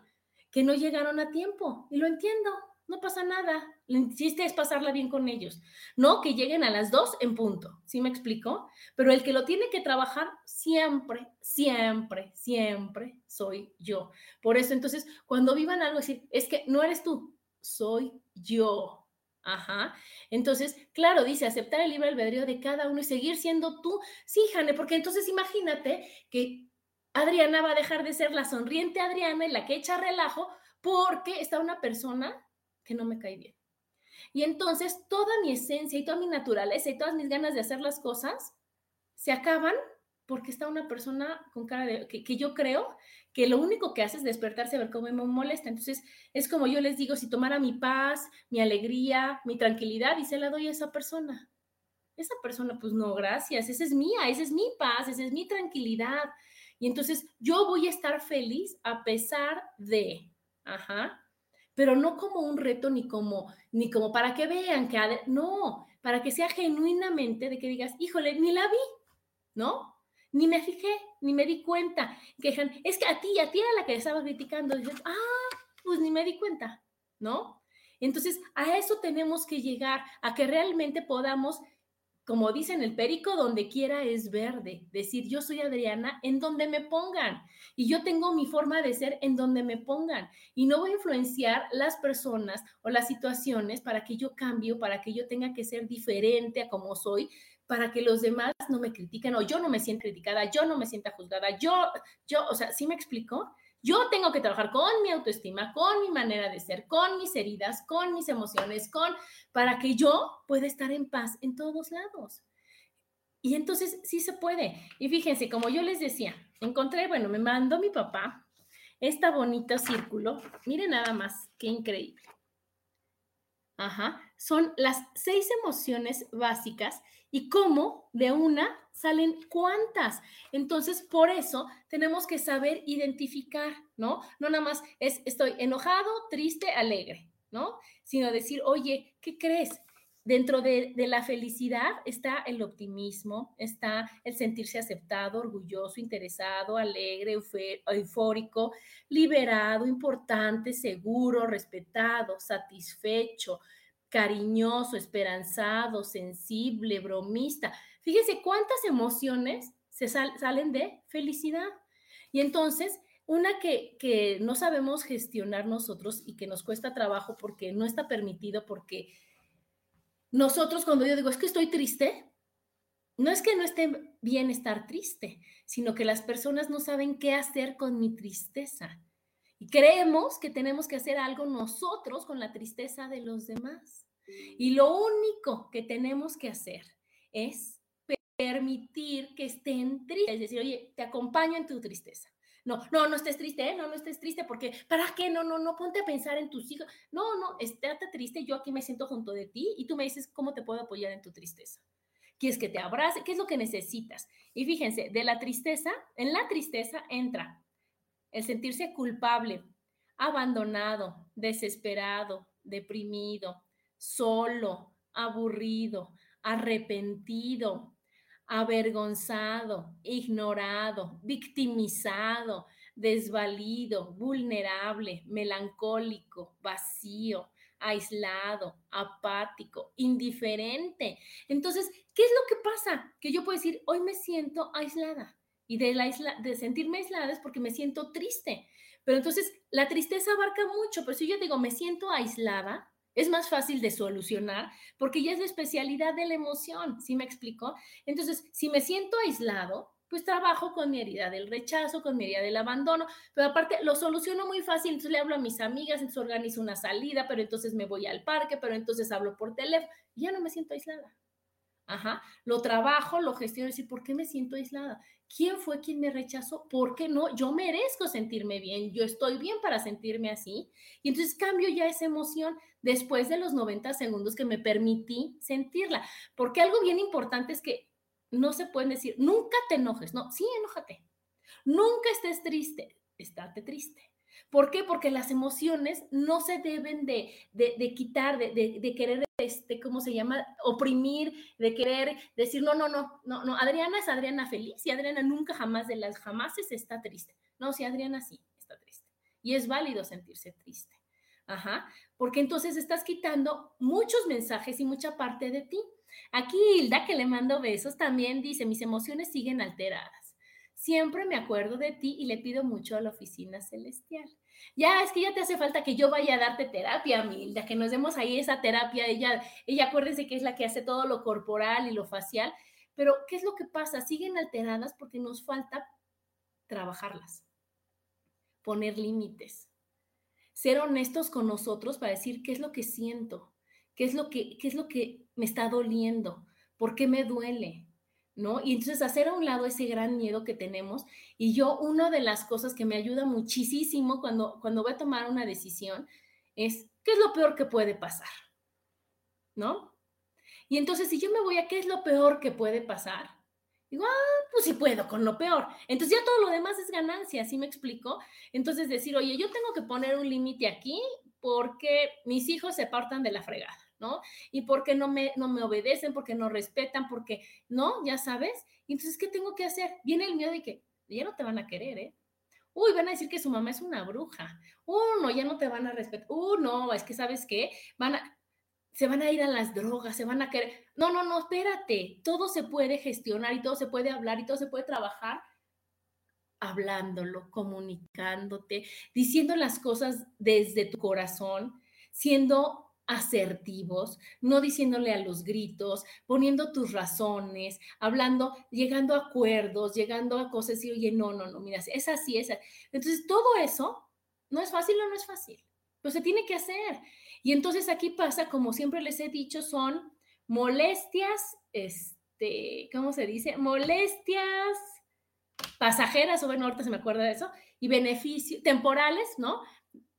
que no llegaron a tiempo, y lo entiendo no pasa nada. El chiste es pasarla bien con ellos. No que lleguen a las dos en punto. ¿Sí me explico? Pero el que lo tiene que trabajar siempre, siempre, siempre soy yo. Por eso, entonces, cuando vivan algo, decir, es que no eres tú, soy yo. Ajá. Entonces, claro, dice, aceptar el libre albedrío de cada uno y seguir siendo tú. Sí, Jane, porque entonces imagínate que Adriana va a dejar de ser la sonriente Adriana y la que echa relajo porque está una persona que no me cae bien. Y entonces toda mi esencia y toda mi naturaleza y todas mis ganas de hacer las cosas se acaban porque está una persona con cara de que, yo creo que lo único que hace es despertarse a ver cómo me molesta. Entonces es como yo les digo, si tomara mi paz, mi alegría, mi tranquilidad y se la doy a esa persona. Esa persona, pues no, gracias, esa es mía, esa es mi paz, esa es mi tranquilidad. Y entonces yo voy a estar feliz a pesar de, ajá, pero no como un reto ni como, ni como para que vean que, no, para que sea genuinamente de que digas, híjole, ni la vi, ¿no? Ni me fijé, ni me di cuenta. Que es que a ti, a ti era la que estaba criticando. Y dices, ah, pues ni me di cuenta, ¿no? Entonces, a eso tenemos que llegar, a que realmente podamos como dicen el perico, donde quiera es verde. Decir, yo soy Adriana en donde me pongan. Y yo tengo mi forma de ser en donde me pongan. Y no voy a influenciar las personas o las situaciones para que yo cambie, para que yo tenga que ser diferente a como soy, para que los demás no me critiquen o yo no me sienta criticada, yo no me sienta juzgada, yo, yo, o sea, ¿sí me explico? Yo tengo que trabajar con mi autoestima, con mi manera de ser, con mis heridas, con mis emociones, con para que yo pueda estar en paz en todos lados. Y entonces sí se puede. Y fíjense, como yo les decía, encontré, bueno, me mandó mi papá este bonito círculo. Miren nada más, qué increíble. Ajá, son las seis emociones básicas y cómo de una salen cuántas. Entonces, por eso tenemos que saber identificar, ¿no? No nada más es estoy enojado, triste, alegre, ¿no? Sino decir, oye, ¿qué crees? Dentro de, la felicidad está el optimismo, está el sentirse aceptado, orgulloso, interesado, alegre, eufórico, liberado, importante, seguro, respetado, satisfecho, cariñoso, esperanzado, sensible, bromista. Fíjese cuántas emociones se salen de felicidad. Y entonces, una que, que no sabemos gestionar nosotros y que nos cuesta trabajo porque no está permitido, porque nosotros cuando yo digo, es que estoy triste, no es que no esté bien estar triste, sino que las personas no saben qué hacer con mi tristeza. Y creemos que tenemos que hacer algo nosotros con la tristeza de los demás. Y lo único que tenemos que hacer es permitir que estén tristes, es decir, oye, te acompaño en tu tristeza. No, no, no estés triste, ¿eh? no, no estés triste, porque ¿para qué? No, no, no, ponte a pensar en tus hijos. No, no, estate triste, yo aquí me siento junto de ti y tú me dices cómo te puedo apoyar en tu tristeza. ¿Quieres que te abrace? ¿Qué es lo que necesitas? Y fíjense, de la tristeza, en la tristeza entra el sentirse culpable, abandonado, desesperado, deprimido, solo, aburrido, arrepentido, avergonzado, ignorado, victimizado, desvalido, vulnerable, melancólico, vacío, aislado, apático, indiferente. Entonces, ¿qué es lo que pasa? Que yo puedo decir, hoy me siento aislada. Y de, la isla, de sentirme aislada es porque me siento triste. Pero entonces, la tristeza abarca mucho. Pero si yo digo, me siento aislada, es más fácil de solucionar porque ya es la especialidad de la emoción, ¿sí me explico? Entonces, si me siento aislado, pues trabajo con mi herida del rechazo, con mi herida del abandono, pero aparte lo soluciono muy fácil, entonces le hablo a mis amigas, entonces organizo una salida, pero entonces me voy al parque, pero entonces hablo por teléfono, y ya no me siento aislada. Ajá, lo trabajo, lo gestiono, y ¿por qué me siento aislada? ¿Quién fue quien me rechazó? ¿Por qué no? Yo merezco sentirme bien, yo estoy bien para sentirme así. Y entonces cambio ya esa emoción después de los 90 segundos que me permití sentirla. Porque algo bien importante es que no se pueden decir, nunca te enojes, no, sí, enójate. Nunca estés triste, estate triste. ¿Por qué? Porque las emociones no se deben de, de, quitar, de, de, querer, este, ¿cómo se llama? Oprimir, de querer decir, no, no, no, no, no, Adriana es Adriana feliz y Adriana nunca jamás de las jamases está triste. No, si Adriana sí está triste. Y es válido sentirse triste. Ajá, porque entonces estás quitando muchos mensajes y mucha parte de ti. Aquí Hilda, que le mando besos, también dice, mis emociones siguen alteradas. Siempre me acuerdo de ti y le pido mucho a la oficina celestial. Ya, es que ya te hace falta que yo vaya a darte terapia, Milda, que nos demos ahí esa terapia. Ella, ella acuérdense que es la que hace todo lo corporal y lo facial. Pero, ¿qué es lo que pasa? Siguen alteradas porque nos falta trabajarlas, poner límites, ser honestos con nosotros para decir qué es lo que siento, qué es lo que, qué es lo que me está doliendo, por qué me duele, ¿no? Y entonces hacer a un lado ese gran miedo que tenemos. Y yo, una de las cosas que me ayuda muchísimo cuando, cuando voy a tomar una decisión es, ¿qué es lo peor que puede pasar? ¿No? Y entonces, si yo me voy a qué es lo peor que puede pasar, digo, ah, pues sí puedo con lo peor. Entonces ya todo lo demás es ganancia, ¿sí me explico? Entonces decir, oye, yo tengo que poner un límite aquí porque mis hijos se partan de la fregada. ¿No? Y porque no me, no me obedecen, porque no respetan, porque, ¿no? Ya sabes. entonces, ¿qué tengo que hacer? Viene el miedo de que ya no te van a querer, ¿eh? Uy, van a decir que su mamá es una bruja. Uh, no, ya no te van a respetar. Uh, no, es que, ¿sabes qué? Van a... se van a ir a las drogas, se van a querer. No, no, no, espérate. Todo se puede gestionar y todo se puede hablar y todo se puede trabajar hablándolo, comunicándote, diciendo las cosas desde tu corazón, siendo asertivos, no diciéndole a los gritos, poniendo tus razones, hablando, llegando a acuerdos, llegando a cosas y, oye, no, no, no, mira, es así, es así. Entonces, todo eso no es fácil o no es fácil, pero se tiene que hacer. Y entonces aquí pasa, como siempre les he dicho, son molestias, este, ¿cómo se dice? Molestias pasajeras, o bueno, ahorita se me acuerda de eso, y beneficios temporales, ¿no?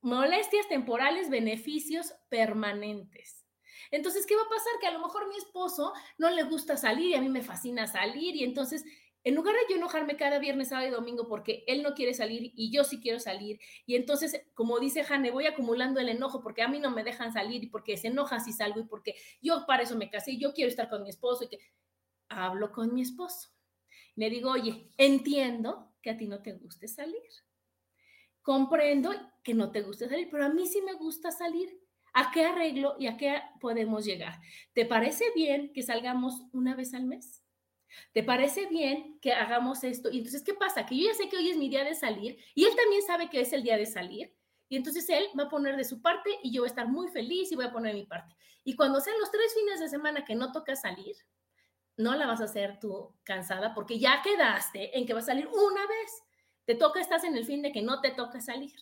Molestias temporales, beneficios permanentes. Entonces, ¿qué va a pasar? Que a lo mejor mi esposo no le gusta salir y a mí me fascina salir y entonces, en lugar de yo enojarme cada viernes, sábado y domingo porque él no quiere salir y yo sí quiero salir, y entonces, como dice Jane, voy acumulando el enojo porque a mí no me dejan salir y porque se enoja si salgo y porque yo para eso me casé y yo quiero estar con mi esposo y que hablo con mi esposo. Le digo, oye, entiendo que a ti no te guste salir comprendo que no te gusta salir, pero a mí sí me gusta salir. ¿A qué arreglo y a qué podemos llegar? ¿Te parece bien que salgamos una vez al mes? ¿Te parece bien que hagamos esto? Y entonces, ¿qué pasa? Que yo ya sé que hoy es mi día de salir y él también sabe que es el día de salir. Y entonces él va a poner de su parte y yo voy a estar muy feliz y voy a poner mi parte. Y cuando sean los tres fines de semana que no toca salir, no la vas a hacer tú cansada porque ya quedaste en que va a salir una vez. Te toca, estás en el fin de que no te toca salir.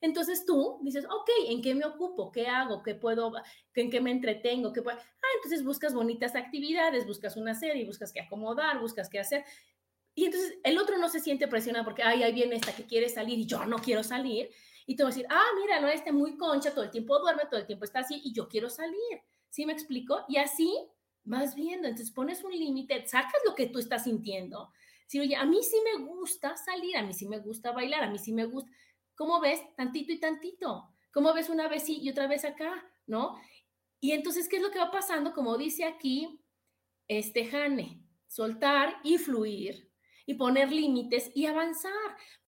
Entonces tú dices, ok, ¿en qué me ocupo? ¿Qué hago? ¿Qué puedo? ¿En qué me entretengo? ¿Qué puedo? Ah, entonces buscas bonitas actividades, buscas una serie, buscas qué acomodar, buscas qué hacer. Y entonces el otro no se siente presionado porque, ay, ahí viene esta que quiere salir y yo no quiero salir. Y te va a decir, ah, mira, no, este muy concha, todo el tiempo duerme, todo el tiempo está así y yo quiero salir. ¿Sí me explico? Y así vas viendo. Entonces pones un límite, sacas lo que tú estás sintiendo si, oye, a mí sí me gusta salir, a mí sí me gusta bailar, a mí sí me gusta. ¿Cómo ves? Tantito y tantito. ¿Cómo ves una vez sí y otra vez acá? ¿No? Y entonces, ¿qué es lo que va pasando? Como dice aquí este Jane, soltar y fluir y poner límites y avanzar.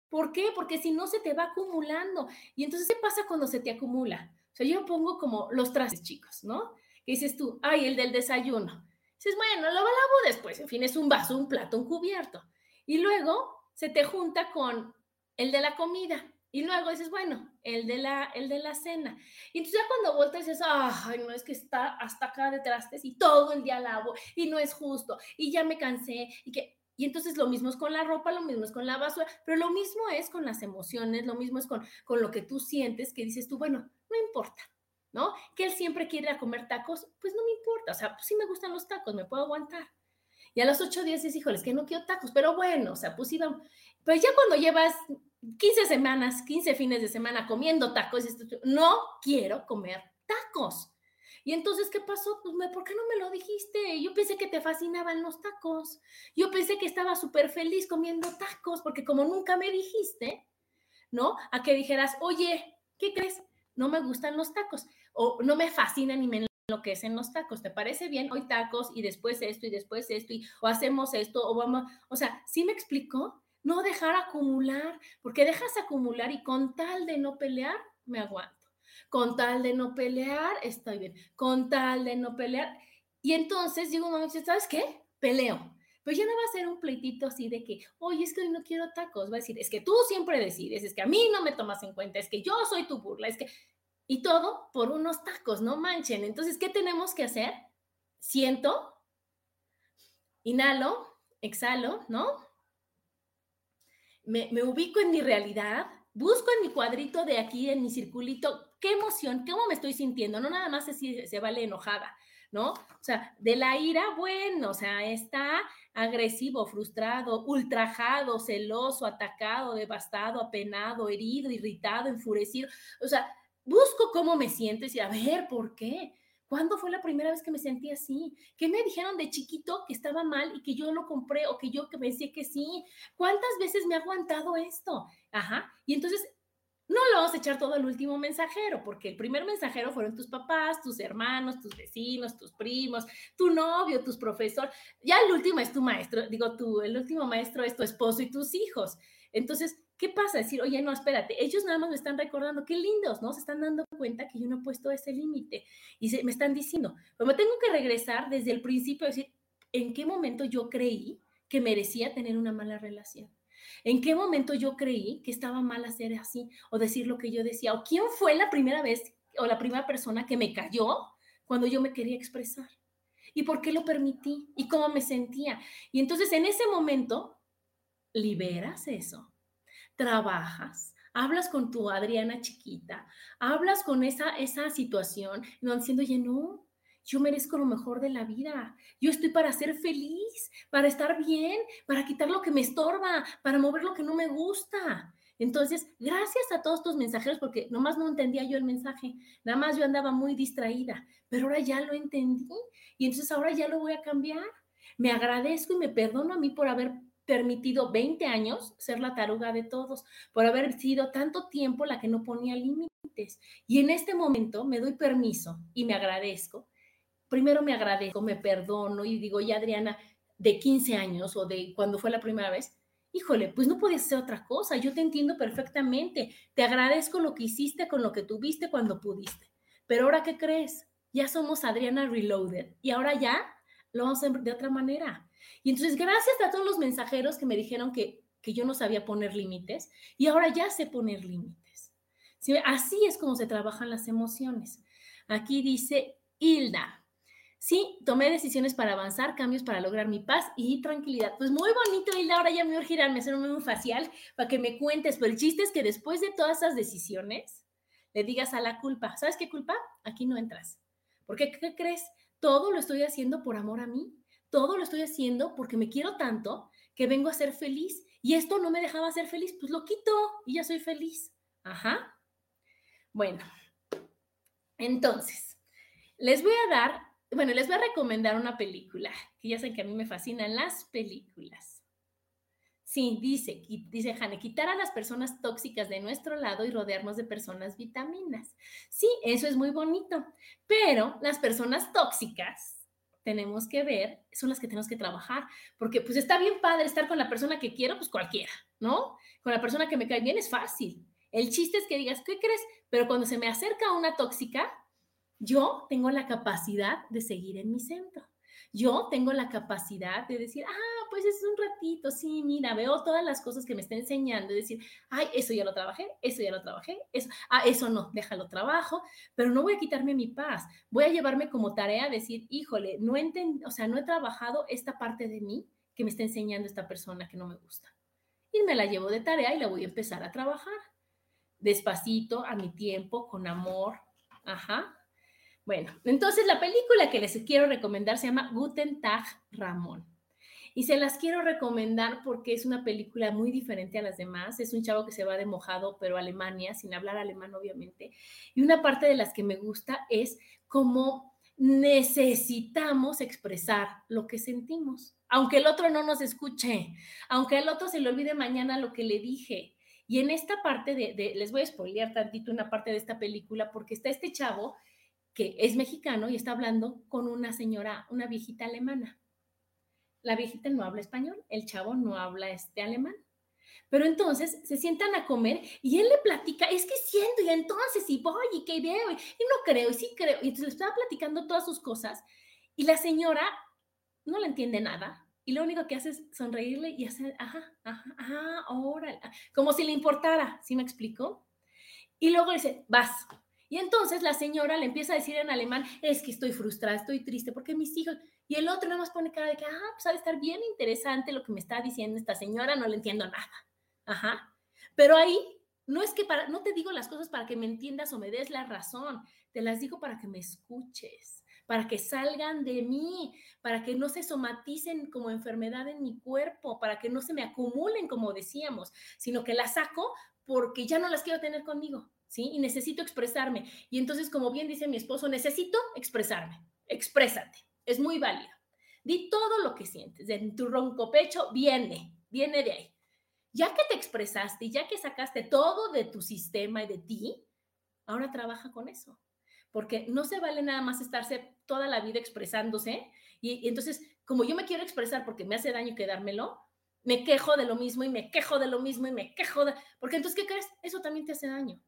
¿Por qué? Porque si no se te va acumulando. Y entonces, ¿qué pasa cuando se te acumula? O sea, yo pongo como los trastes, chicos, ¿no? Que dices tú, ay, el del desayuno. Dices, bueno, lo lavo después, en fin, es un vaso, un plato, un cubierto. Y luego se te junta con el de la comida. Y luego dices, bueno, el de la, el de la cena. Y entonces ya cuando vueltas dices, ay, no es que está hasta acá de trastes y todo el día lavo y no es justo y ya me cansé y que... Y entonces lo mismo es con la ropa, lo mismo es con la basura, pero lo mismo es con las emociones, lo mismo es con, con lo que tú sientes, que dices tú, bueno, no importa, ¿no? Que él siempre quiere comer tacos, pues no me importa, o sea, sí me gustan los tacos, me puedo aguantar. Y a los ocho días dices, híjole, es que no quiero tacos, pero bueno, o sea, pues iba, pues ya cuando llevas 15 semanas, 15 fines de semana comiendo tacos, no quiero comer tacos. Y entonces, ¿qué pasó? Pues, ¿por qué no me lo dijiste? Yo pensé que te fascinaban los tacos. Yo pensé que estaba súper feliz comiendo tacos, porque como nunca me dijiste, ¿no? A que dijeras, oye, ¿qué crees? No me gustan los tacos o no me fascinan ni me enloquecen los tacos. ¿Te parece bien? Hoy tacos y después esto y después esto y o hacemos esto o vamos, o sea, ¿sí me explicó? No dejar acumular, porque dejas acumular y con tal de no pelear, me aguanto. Con tal de no pelear, estoy bien. Con tal de no pelear. Y entonces digo, mamá, ¿sabes qué? Peleo. Pero ya no va a ser un pleitito así de que, oye, es que hoy no quiero tacos. Va a decir, es que tú siempre decides, es que a mí no me tomas en cuenta, es que yo soy tu burla, es que y todo por unos tacos, no manchen. Entonces, ¿qué tenemos que hacer? Siento, inhalo, exhalo, ¿no? Me, ubico en mi realidad, busco en mi cuadrito de aquí, en mi circulito, qué emoción, cómo me estoy sintiendo, no nada más si se vale enojada, ¿no? O sea, de la ira, bueno, o sea, está agresivo, frustrado, ultrajado, celoso, atacado, devastado, apenado, herido, irritado, enfurecido, o sea, busco cómo me siento y a ver, ¿por qué? ¿Cuándo fue la primera vez que me sentí así? ¿Qué me dijeron de chiquito que estaba mal y que yo lo compré o que yo que pensé que sí? ¿Cuántas veces me ha aguantado esto? Ajá. Y entonces no lo vamos a echar todo al último mensajero, porque el primer mensajero fueron tus papás, tus hermanos, tus vecinos, tus primos, tu novio, tus profesores. Ya el último es tu maestro, digo tú, el último maestro es tu esposo y tus hijos. Entonces, ¿qué pasa? Decir, oye, no, espérate, ellos nada más me están recordando, qué lindos, ¿no? Se están dando cuenta que yo no he puesto ese límite y se, me están diciendo, pero me tengo que regresar desde el principio, decir, ¿en qué momento yo creí que merecía tener una mala relación? ¿En qué momento yo creí que estaba mal hacer así o decir lo que yo decía? ¿O quién fue la primera vez o la primera persona que me cayó cuando yo me quería expresar? ¿Y por qué lo permití? ¿Y cómo me sentía? Y entonces en ese momento liberas eso, trabajas, hablas con tu Adriana chiquita, hablas con esa, esa situación, no diciendo, oye, no, yo merezco lo mejor de la vida. Yo estoy para ser feliz, para estar bien, para quitar lo que me estorba, para mover lo que no me gusta. Entonces, gracias a todos estos mensajeros, porque nomás no entendía yo el mensaje, nada más yo andaba muy distraída, pero ahora ya lo entendí y entonces ahora ya lo voy a cambiar. Me agradezco y me perdono a mí por haber permitido 20 años ser la taruga de todos, por haber sido tanto tiempo la que no ponía límites. Y en este momento me doy permiso y me agradezco. Primero me agradezco, me perdono y digo, ya Adriana, de 15 años o de cuando fue la primera vez, híjole, pues no podías hacer otra cosa, yo te entiendo perfectamente, te agradezco lo que hiciste con lo que tuviste cuando pudiste. Pero ahora, ¿qué crees? Ya somos Adriana Reloaded y ahora ya lo vamos a hacer de otra manera. Y entonces, gracias a todos los mensajeros que me dijeron que, que yo no sabía poner límites y ahora ya sé poner límites. Así es como se trabajan las emociones. Aquí dice Hilda, Sí, tomé decisiones para avanzar, cambios para lograr mi paz y tranquilidad. Pues muy bonito, Hilda. Ahora ya me voy a girarme, hacer un facial para que me cuentes. Pero el chiste es que después de todas esas decisiones, le digas a la culpa, ¿sabes qué culpa? Aquí no entras. Porque, ¿qué crees? Todo lo estoy haciendo por amor a mí. Todo lo estoy haciendo porque me quiero tanto que vengo a ser feliz. Y esto no me dejaba ser feliz, pues lo quito y ya soy feliz. Ajá. Bueno, entonces, les voy a dar bueno, les voy a recomendar una película, que ya saben que a mí me fascinan las películas. Sí, dice, dice Jane, quitar a las personas tóxicas de nuestro lado y rodearnos de personas vitaminas. Sí, eso es muy bonito, pero las personas tóxicas tenemos que ver, son las que tenemos que trabajar, porque pues está bien padre estar con la persona que quiero, pues cualquiera, ¿no? Con la persona que me cae bien es fácil. El chiste es que digas, ¿qué crees? Pero cuando se me acerca una tóxica, yo tengo la capacidad de seguir en mi centro. Yo tengo la capacidad de decir, ah, pues es un ratito, sí, mira, veo todas las cosas que me está enseñando y decir, ay, eso ya lo trabajé, eso ya lo trabajé, eso, ah, eso no, déjalo trabajo, pero no voy a quitarme mi paz, voy a llevarme como tarea decir, híjole, no entiendo, o sea, no he trabajado esta parte de mí que me está enseñando esta persona que no me gusta. Y me la llevo de tarea y la voy a empezar a trabajar despacito, a mi tiempo, con amor, ajá, bueno, entonces la película que les quiero recomendar se llama Guten Tag Ramón. Y se las quiero recomendar porque es una película muy diferente a las demás. Es un chavo que se va de mojado, pero a Alemania, sin hablar alemán, obviamente. Y una parte de las que me gusta es cómo necesitamos expresar lo que sentimos, aunque el otro no nos escuche, aunque el otro se le olvide mañana lo que le dije. Y en esta parte de, les voy a spoilear tantito una parte de esta película, porque está este chavo que es mexicano y está hablando con una señora, una viejita alemana. La viejita no habla español, el chavo no habla este alemán. Pero entonces se sientan a comer y él le platica, es que siento, y entonces, y voy, y que veo, y, no creo, y sí creo. Y entonces le estaba platicando todas sus cosas, y la señora no le entiende nada, y lo único que hace es sonreírle y hacer, ajá, ajá, ajá, ahora, como si le importara, ¿sí me explico? Y luego dice, vas, y entonces la señora le empieza a decir en alemán, es que estoy frustrada, estoy triste, porque mis hijos... Y el otro nada más pone cara de que, ah, pues ha de estar bien interesante lo que me está diciendo esta señora, no le entiendo nada. Ajá. Pero ahí no es que para, no te digo las cosas para que me entiendas o me des la razón, te las digo para que me escuches, para que salgan de mí, para que no se somaticen como enfermedad en mi cuerpo, para que no se me acumulen como decíamos, sino que las saco porque ya no las quiero tener conmigo. ¿Sí? Y necesito expresarme. Y entonces, como bien dice mi esposo, necesito expresarme. Exprésate. Es muy válido. Di todo lo que sientes. En tu ronco pecho viene, viene de ahí. Ya que te expresaste, ya que sacaste todo de tu sistema y de ti, ahora trabaja con eso. Porque no se vale nada más estarse toda la vida expresándose. Y, y entonces, como yo me quiero expresar porque me hace daño quedármelo, me quejo de lo mismo y me quejo de lo mismo y me quejo de... Porque entonces, ¿qué crees? Eso también te hace daño.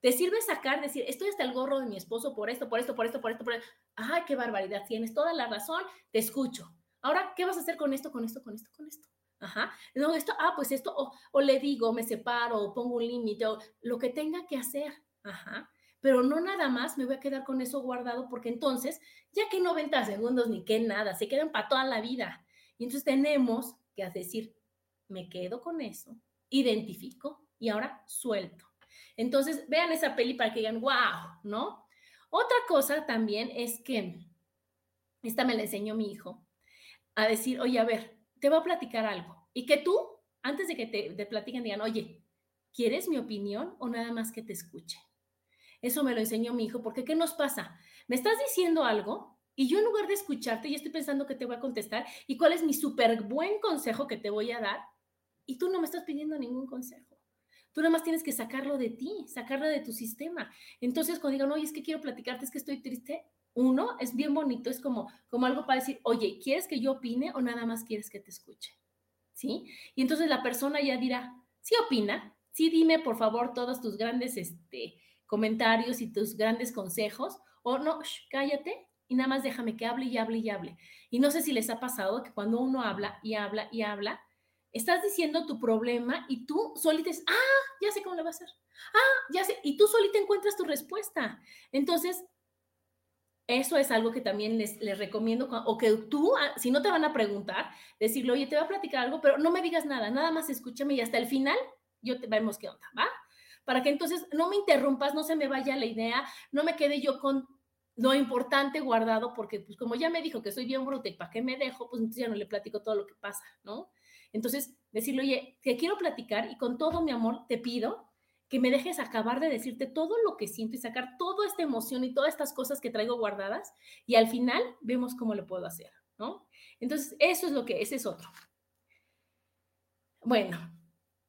Te sirve sacar, decir, estoy hasta el gorro de mi esposo por esto, por esto, por esto, por esto, por esto. Ay, qué barbaridad, tienes toda la razón, te escucho. Ahora, ¿qué vas a hacer con esto, con esto, con esto, con esto? Ajá. No, esto, ah, pues esto, o, o le digo, me separo, o pongo un límite, o lo que tenga que hacer. Ajá. Pero no nada más me voy a quedar con eso guardado, porque entonces, ya que 90 segundos ni que nada, se quedan para toda la vida. Y entonces tenemos que decir, me quedo con eso, identifico y ahora suelto. Entonces, vean esa peli para que digan, wow, ¿no? Otra cosa también es que, esta me la enseñó mi hijo, a decir, oye, a ver, te voy a platicar algo. Y que tú, antes de que te, te platiquen, digan, oye, ¿quieres mi opinión o nada más que te escuche? Eso me lo enseñó mi hijo, porque ¿qué nos pasa? Me estás diciendo algo y yo en lugar de escucharte, ya estoy pensando que te voy a contestar y cuál es mi súper buen consejo que te voy a dar y tú no me estás pidiendo ningún consejo. Tú nada más tienes que sacarlo de ti, sacarlo de tu sistema. Entonces, cuando digan, oye, es que quiero platicarte, es que estoy triste, uno, es bien bonito, es como, como algo para decir, oye, ¿quieres que yo opine o nada más quieres que te escuche? ¿Sí? Y entonces la persona ya dirá, sí opina, sí dime por favor todos tus grandes este, comentarios y tus grandes consejos, o no, cállate y nada más déjame que hable y hable y hable. Y no sé si les ha pasado que cuando uno habla y habla y habla, estás diciendo tu problema y tú solita dices, ah, ya sé cómo lo va a hacer. Ah, ya sé. Y tú solita encuentras tu respuesta. Entonces, eso es algo que también les, les recomiendo, o que tú, ah, si no te van a preguntar, decirle, oye, te voy a platicar algo, pero no me digas nada, nada más escúchame y hasta el final yo te vemos qué onda, ¿va? Para que entonces no me interrumpas, no se me vaya la idea, no me quede yo con lo importante guardado, porque pues como ya me dijo que soy bien bruta y para qué me dejo, pues entonces ya no le platico todo lo que pasa, ¿no? Entonces, decirle, oye, te quiero platicar y con todo mi amor te pido que me dejes acabar de decirte todo lo que siento y sacar toda esta emoción y todas estas cosas que traigo guardadas y al final vemos cómo lo puedo hacer, ¿no? Entonces, eso es lo que, ese es otro. Bueno,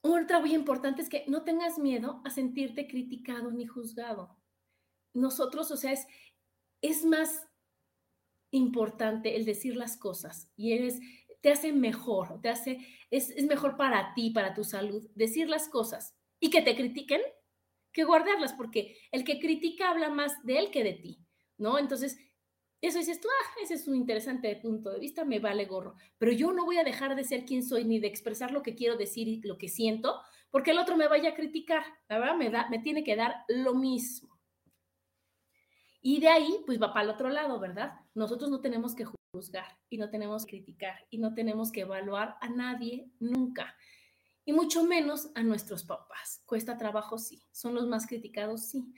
otra muy importante es que no tengas miedo a sentirte criticado ni juzgado. Nosotros, o sea, es, es más importante el decir las cosas y eres, te hace mejor, te hace, es, es mejor para ti, para tu salud, decir las cosas y que te critiquen que guardarlas, porque el que critica habla más de él que de ti, ¿no? Entonces, eso dices tú, ah, ese es un interesante punto de vista, me vale gorro, pero yo no voy a dejar de ser quien soy ni de expresar lo que quiero decir y lo que siento, porque el otro me vaya a criticar, la verdad, me, da, me tiene que dar lo mismo. Y de ahí, pues va para el otro lado, ¿verdad? Nosotros no tenemos que y no tenemos que criticar y no tenemos que evaluar a nadie nunca. Y mucho menos a nuestros papás. Cuesta trabajo, sí. Son los más criticados, sí.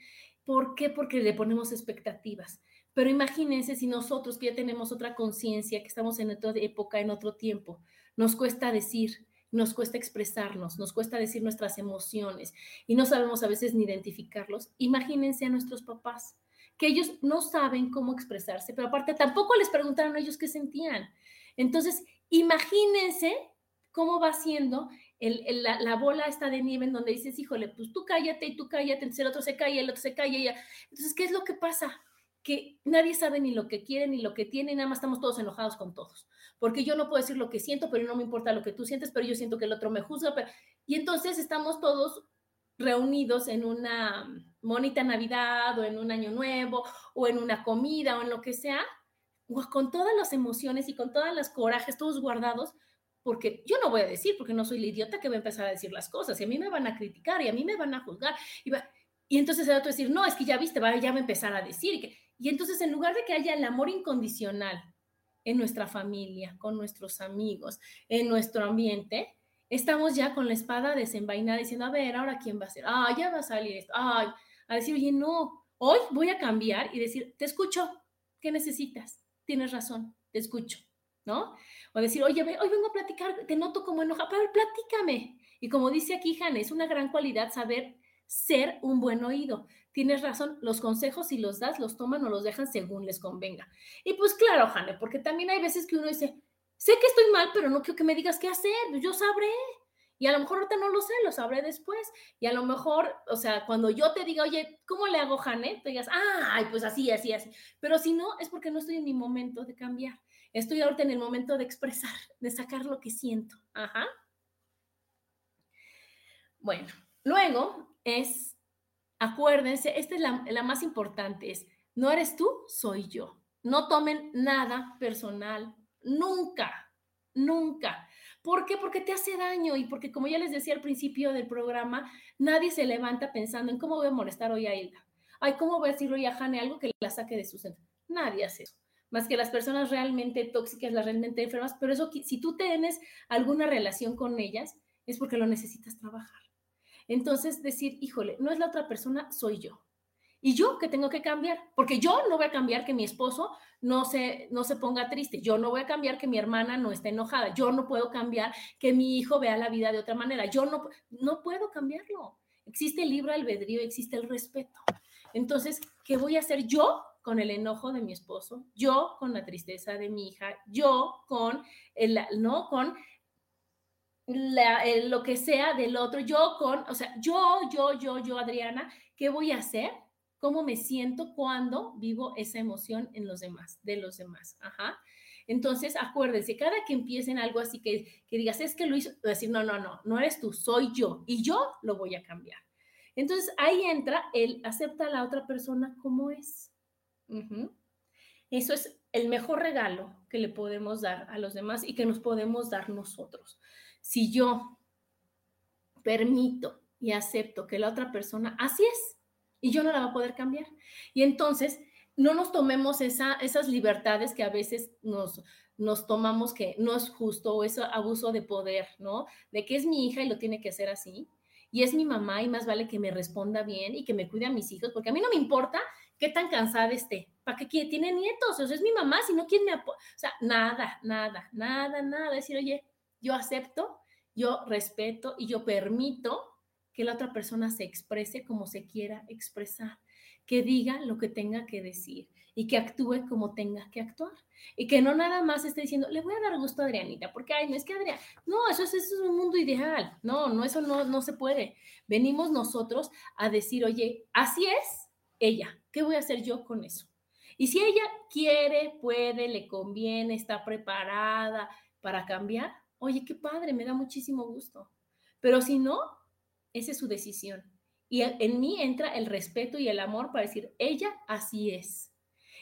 ¿Por qué? Porque le ponemos expectativas. Pero imagínense si nosotros que ya tenemos otra conciencia, que estamos en otra época, en otro tiempo, nos cuesta decir, nos cuesta expresarnos, nos cuesta decir nuestras emociones y no sabemos a veces ni identificarlos. Imagínense a nuestros papás que ellos no saben cómo expresarse, pero aparte tampoco les preguntaron a ellos qué sentían. Entonces, imagínense cómo va siendo la, bola esta de nieve en donde dices, híjole, pues tú cállate y tú cállate, entonces el otro se calla, el otro se calla. Y ya. Entonces, ¿qué es lo que pasa? Que nadie sabe ni lo que quiere ni lo que tiene, nada más estamos todos enojados con todos. Porque yo no puedo decir lo que siento, pero no me importa lo que tú sientes, pero yo siento que el otro me juzga. Y entonces estamos todos reunidos en una monita Navidad o en un año nuevo o en una comida o en lo que sea, con todas las emociones y con todas las corajes, todos guardados, porque yo no voy a decir, porque no soy la idiota que va a empezar a decir las cosas, y a mí me van a criticar y a mí me van a juzgar. Y, y entonces el otro decir, no, es que ya viste, va, ya va a empezar a decir. Que, y entonces en lugar de que haya el amor incondicional en nuestra familia, con nuestros amigos, en nuestro ambiente, estamos ya con la espada desenvainada diciendo, a ver, ahora quién va a ser, ah, ya va a salir esto, ay, a decir, oye, no, hoy voy a cambiar y decir, te escucho, ¿qué necesitas? Tienes razón, te escucho, ¿no? O decir, oye, hoy vengo a platicar, te noto como enoja, pero platícame. Y como dice aquí Jane, es una gran cualidad saber ser un buen oído. Tienes razón, los consejos si los das, los toman o los dejan según les convenga. Y pues claro, Jane, porque también hay veces que uno dice, sé que estoy mal, pero no quiero que me digas qué hacer, yo sabré. Y a lo mejor ahorita no lo sé, lo sabré después. Y a lo mejor, o sea, cuando yo te diga, oye, ¿cómo le hago, Janet? Te digas, ay, pues así, así, así. Pero si no, es porque no estoy en mi momento de cambiar. Estoy ahorita en el momento de expresar, de sacar lo que siento. Ajá. Bueno, luego es, acuérdense, esta es la, la más importante, es, no eres tú, soy yo. No tomen nada personal, nunca, nunca. ¿Por qué? Porque te hace daño y porque, como ya les decía al principio del programa, nadie se levanta pensando en cómo voy a molestar hoy a Hilda. Ay, ¿cómo voy a decirle hoy a Jane algo que la saque de su centro? Nadie hace eso. Más que las personas realmente tóxicas, las realmente enfermas, pero eso, si tú tienes alguna relación con ellas, es porque lo necesitas trabajar. Entonces, decir, híjole, no es la otra persona, soy yo. ¿Y yo qué tengo que cambiar? Porque yo no voy a cambiar que mi esposo no se, no se ponga triste. Yo no voy a cambiar que mi hermana no esté enojada. Yo no puedo cambiar que mi hijo vea la vida de otra manera. Yo no, no puedo cambiarlo. Existe el libre albedrío, existe el respeto. Entonces, ¿qué voy a hacer yo con el enojo de mi esposo? Yo con la tristeza de mi hija, yo con el, no, con lo que sea del otro, yo con, o sea, yo, yo, yo, yo, Adriana, ¿qué voy a hacer cómo me siento cuando vivo esa emoción en los demás, de los demás. Ajá. Entonces, acuérdense, cada que empiecen algo así que, que digas, es que hizo, decir, no, no, no, no eres tú, soy yo y yo lo voy a cambiar. Entonces, ahí entra el acepta a la otra persona como es. Eso es el mejor regalo que le podemos dar a los demás y que nos podemos dar nosotros. Si yo permito y acepto que la otra persona, así es, y yo no la voy a poder cambiar. Y entonces, no nos tomemos esa, esas libertades que a veces nos, nos tomamos que no es justo o es abuso de poder, ¿no? De que es mi hija y lo tiene que hacer así. Y es mi mamá y más vale que me responda bien y que me cuide a mis hijos, porque a mí no me importa qué tan cansada esté. ¿Para qué tiene nietos? O sea, es mi mamá, si no, ¿quién me apoya? O sea, nada, nada, nada, nada. Decir, oye, yo acepto, yo respeto y yo permito que la otra persona se exprese como se quiera expresar, que diga lo que tenga que decir y que actúe como tenga que actuar. Y que no nada más esté diciendo, le voy a dar gusto a Adrianita, porque, ay, no es que Adrián, no, eso es, eso es un mundo ideal. No, no, eso no, no se puede. Venimos nosotros a decir, oye, así es ella, ¿qué voy a hacer yo con eso? Y si ella quiere, puede, le conviene, está preparada para cambiar, oye, qué padre, me da muchísimo gusto. Pero si no, esa es su decisión. Y en mí entra el respeto y el amor para decir, ella así es.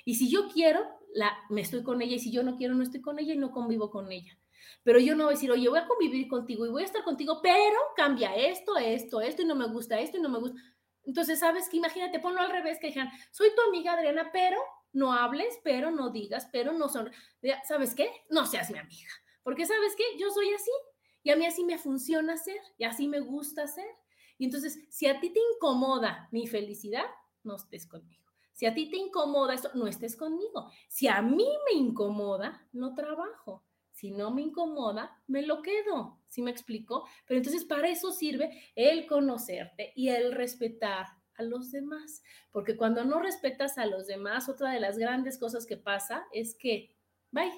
Y si yo quiero, la, me estoy con ella, y si yo no quiero, no estoy con ella y no convivo con ella. Pero yo no voy a decir, oye, voy a convivir contigo y voy a estar contigo, pero cambia esto, esto, esto, y no me gusta esto, y no me gusta. Entonces, ¿sabes que Imagínate, ponlo al revés, que digan, soy tu amiga Adriana, pero no hables, pero no digas, pero no son. ¿Sabes qué? No seas mi amiga. Porque, ¿sabes qué? Yo soy así. Y a mí así me funciona ser, y así me gusta ser. Y entonces, si a ti te incomoda mi felicidad, no estés conmigo. Si a ti te incomoda esto, no estés conmigo. Si a mí me incomoda, no trabajo. Si no me incomoda, me lo quedo. ¿Sí me explico? Pero entonces para eso sirve el conocerte y el respetar a los demás. Porque cuando no respetas a los demás, otra de las grandes cosas que pasa es que, bye,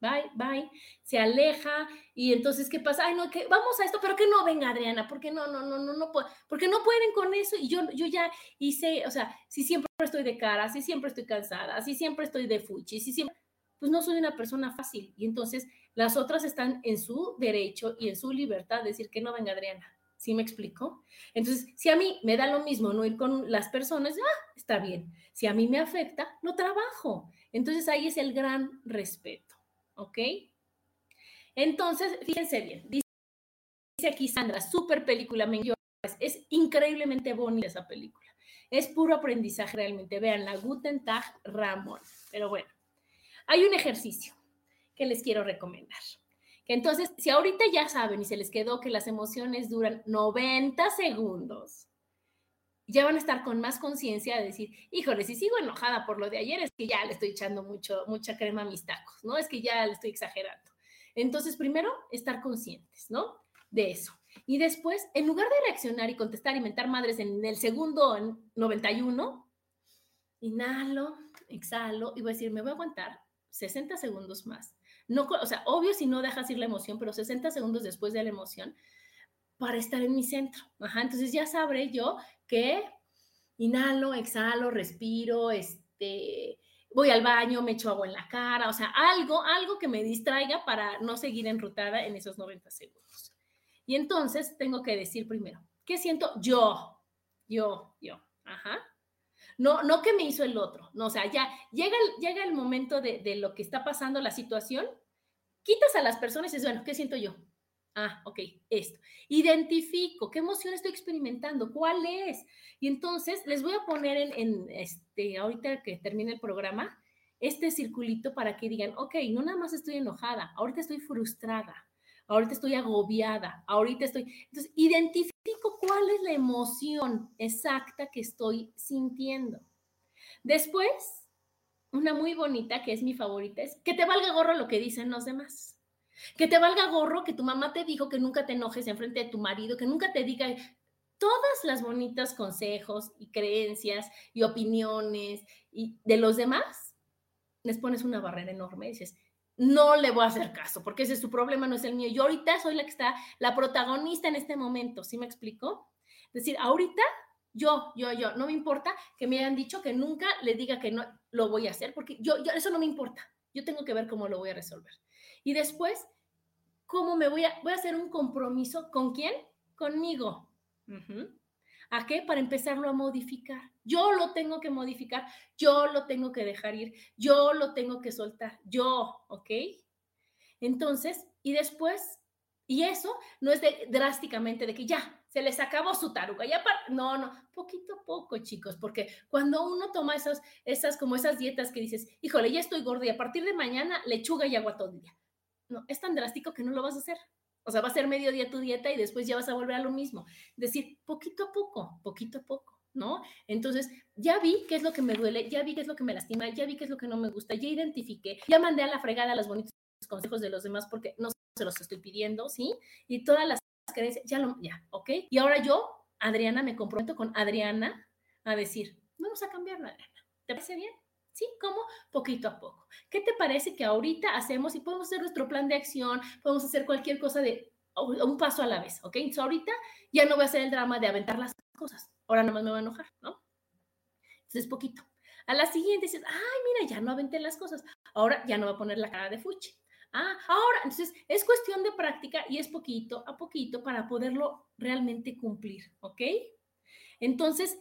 bye, bye, se aleja y entonces, ¿qué pasa? Ay, no, vamos a esto, pero que no venga Adriana, porque no, no, no, no, no, porque no pueden con eso y yo, yo ya hice, o sea, si siempre estoy de cara, si siempre estoy cansada, si siempre estoy de fuchi, si siempre, pues no soy una persona fácil y entonces las otras están en su derecho y en su libertad de decir que no venga Adriana. ¿Sí me explico? Entonces, si a mí me da lo mismo no ir con las personas, ah, está bien. Si a mí me afecta, no trabajo. Entonces ahí es el gran respeto. ¿Ok? Entonces, fíjense bien, dice aquí Sandra, súper película, me es increíblemente bonita esa película. Es puro aprendizaje realmente. Vean, la Guten Tag Ramón. Pero bueno, hay un ejercicio que les quiero recomendar. Que entonces, si ahorita ya saben y se les quedó que las emociones duran 90 segundos, ya van a estar con más conciencia de decir, híjole, si sigo enojada por lo de ayer, es que ya le estoy echando mucho, mucha crema a mis tacos, ¿no? Es que ya le estoy exagerando. Entonces, primero, estar conscientes, ¿no? De eso. Y después, en lugar de reaccionar y contestar y mentar madres en el segundo 91, inhalo, exhalo y voy a decir, me voy a aguantar 60 segundos más. No, o sea, obvio si no dejas ir la emoción, pero 60 segundos después de la emoción para estar en mi centro. Ajá, entonces ya sabré yo que inhalo, exhalo, respiro, este, voy al baño, me echo agua en la cara, o sea, algo, algo que me distraiga para no seguir enrutada en esos 90 segundos. Y entonces tengo que decir primero, ¿Qué siento yo? Yo, yo. Ajá. No, no que me hizo el otro. No, o sea, ya llega el, llega el momento de, de lo que está pasando, la situación, quitas a las personas y dices, bueno, ¿qué siento yo? Ah, ok, esto. Identifico qué emoción estoy experimentando, cuál es. Y entonces les voy a poner en, en, este, ahorita que termine el programa, este circulito para que digan, ok, no nada más estoy enojada, ahorita estoy frustrada, ahorita estoy agobiada, ahorita estoy. Entonces, identifico cuál es la emoción exacta que estoy sintiendo. Después, una muy bonita, que es mi favorita, es que te valga gorro lo que dicen los demás. Que te valga gorro que tu mamá te dijo que nunca te enojes en frente de tu marido, que nunca te diga todas las bonitas consejos y creencias y opiniones y de los demás, les pones una barrera enorme y dices, no le voy a hacer caso, porque ese es su problema, no es el mío. Yo ahorita soy la que está, la protagonista en este momento, ¿sí me explico? Es decir, ahorita yo, yo, yo, no me importa que me hayan dicho que nunca le diga que no lo voy a hacer, porque yo, yo, eso no me importa. Yo tengo que ver cómo lo voy a resolver. Y después, ¿cómo me voy a, voy a hacer un compromiso? ¿Con quién? Conmigo. ¿A qué? Para empezarlo a modificar. Yo lo tengo que modificar, yo lo tengo que dejar ir, yo lo tengo que soltar, yo, ¿ok? Entonces, y después, y eso no es de, drásticamente de que ya, se les acabó su taruga, ya no, no, poquito a poco, chicos, porque cuando uno toma esas, esas, como esas dietas que dices, híjole, ya estoy gorda y a partir de mañana lechuga y agua todo el día no, es tan drástico que no lo vas a hacer. O sea, va a ser medio día tu dieta y después ya vas a volver a lo mismo. Decir, poquito a poco, poquito a poco, ¿no? Entonces, ya vi qué es lo que me duele, ya vi qué es lo que me lastima, ya vi qué es lo que no me gusta, ya identifiqué, ya mandé a la fregada los bonitos consejos de los demás porque no se los estoy pidiendo, ¿sí? Y todas las creencias, ya lo, ya, ¿ok? Y ahora yo, Adriana, me comprometo con Adriana a decir, vamos a cambiarlo, Adriana. ¿Te parece bien? ¿Sí? ¿Cómo? Poquito a poco. ¿Qué te parece que ahorita hacemos y podemos hacer nuestro plan de acción, podemos hacer cualquier cosa de un paso a la vez, ¿ok? Entonces ahorita ya no voy a hacer el drama de aventar las cosas, ahora nada más me voy a enojar, ¿no? Entonces poquito. A la siguiente dices, ay, mira, ya no aventé las cosas, ahora ya no voy a poner la cara de fuchi. Ah, ahora, entonces es cuestión de práctica y es poquito a poquito para poderlo realmente cumplir, ¿ok? Entonces,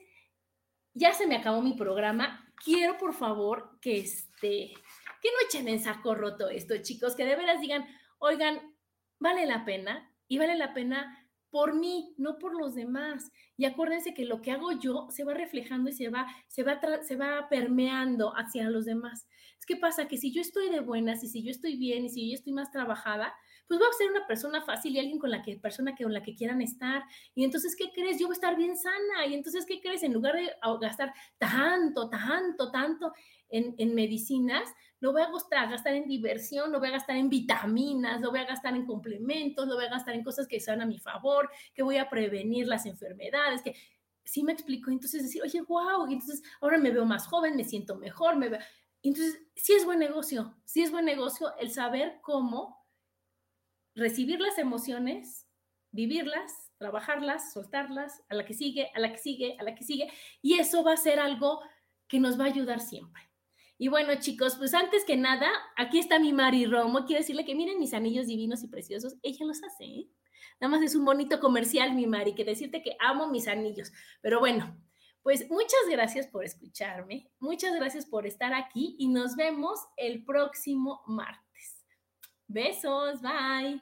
ya se me acabó mi programa. Quiero, por favor, que este, que no echen en saco roto esto, chicos, que de veras digan, oigan, vale la pena y vale la pena por mí, no por los demás. Y acuérdense que lo que hago yo se va reflejando y se va, se va, se va permeando hacia los demás. Es que pasa que si yo estoy de buenas y si yo estoy bien y si yo estoy más trabajada, pues voy a ser una persona fácil y alguien con la que, persona que, con la que quieran estar. Y entonces, ¿qué crees? Yo voy a estar bien sana. Y entonces, ¿qué crees? En lugar de gastar tanto, tanto, tanto en, en medicinas, lo voy a gastar, gastar en diversión, lo voy a gastar en vitaminas, lo voy a gastar en complementos, lo voy a gastar en cosas que sean a mi favor, que voy a prevenir las enfermedades, que sí me explico. Entonces decir, oye, wow, y entonces ahora me veo más joven, me siento mejor, me veo... Entonces, sí es buen negocio, sí es buen negocio el saber cómo recibir las emociones, vivirlas, trabajarlas, soltarlas, a la que sigue, a la que sigue, a la que sigue, y eso va a ser algo que nos va a ayudar siempre. Y bueno, chicos, pues antes que nada, aquí está mi Mari Romo. Quiero decirle que miren mis anillos divinos y preciosos. Ella los hace, ¿eh? Nada más es un bonito comercial, mi Mari, que decirte que amo mis anillos. Pero bueno, pues muchas gracias por escucharme. Muchas gracias por estar aquí y nos vemos el próximo martes. Besos, bye.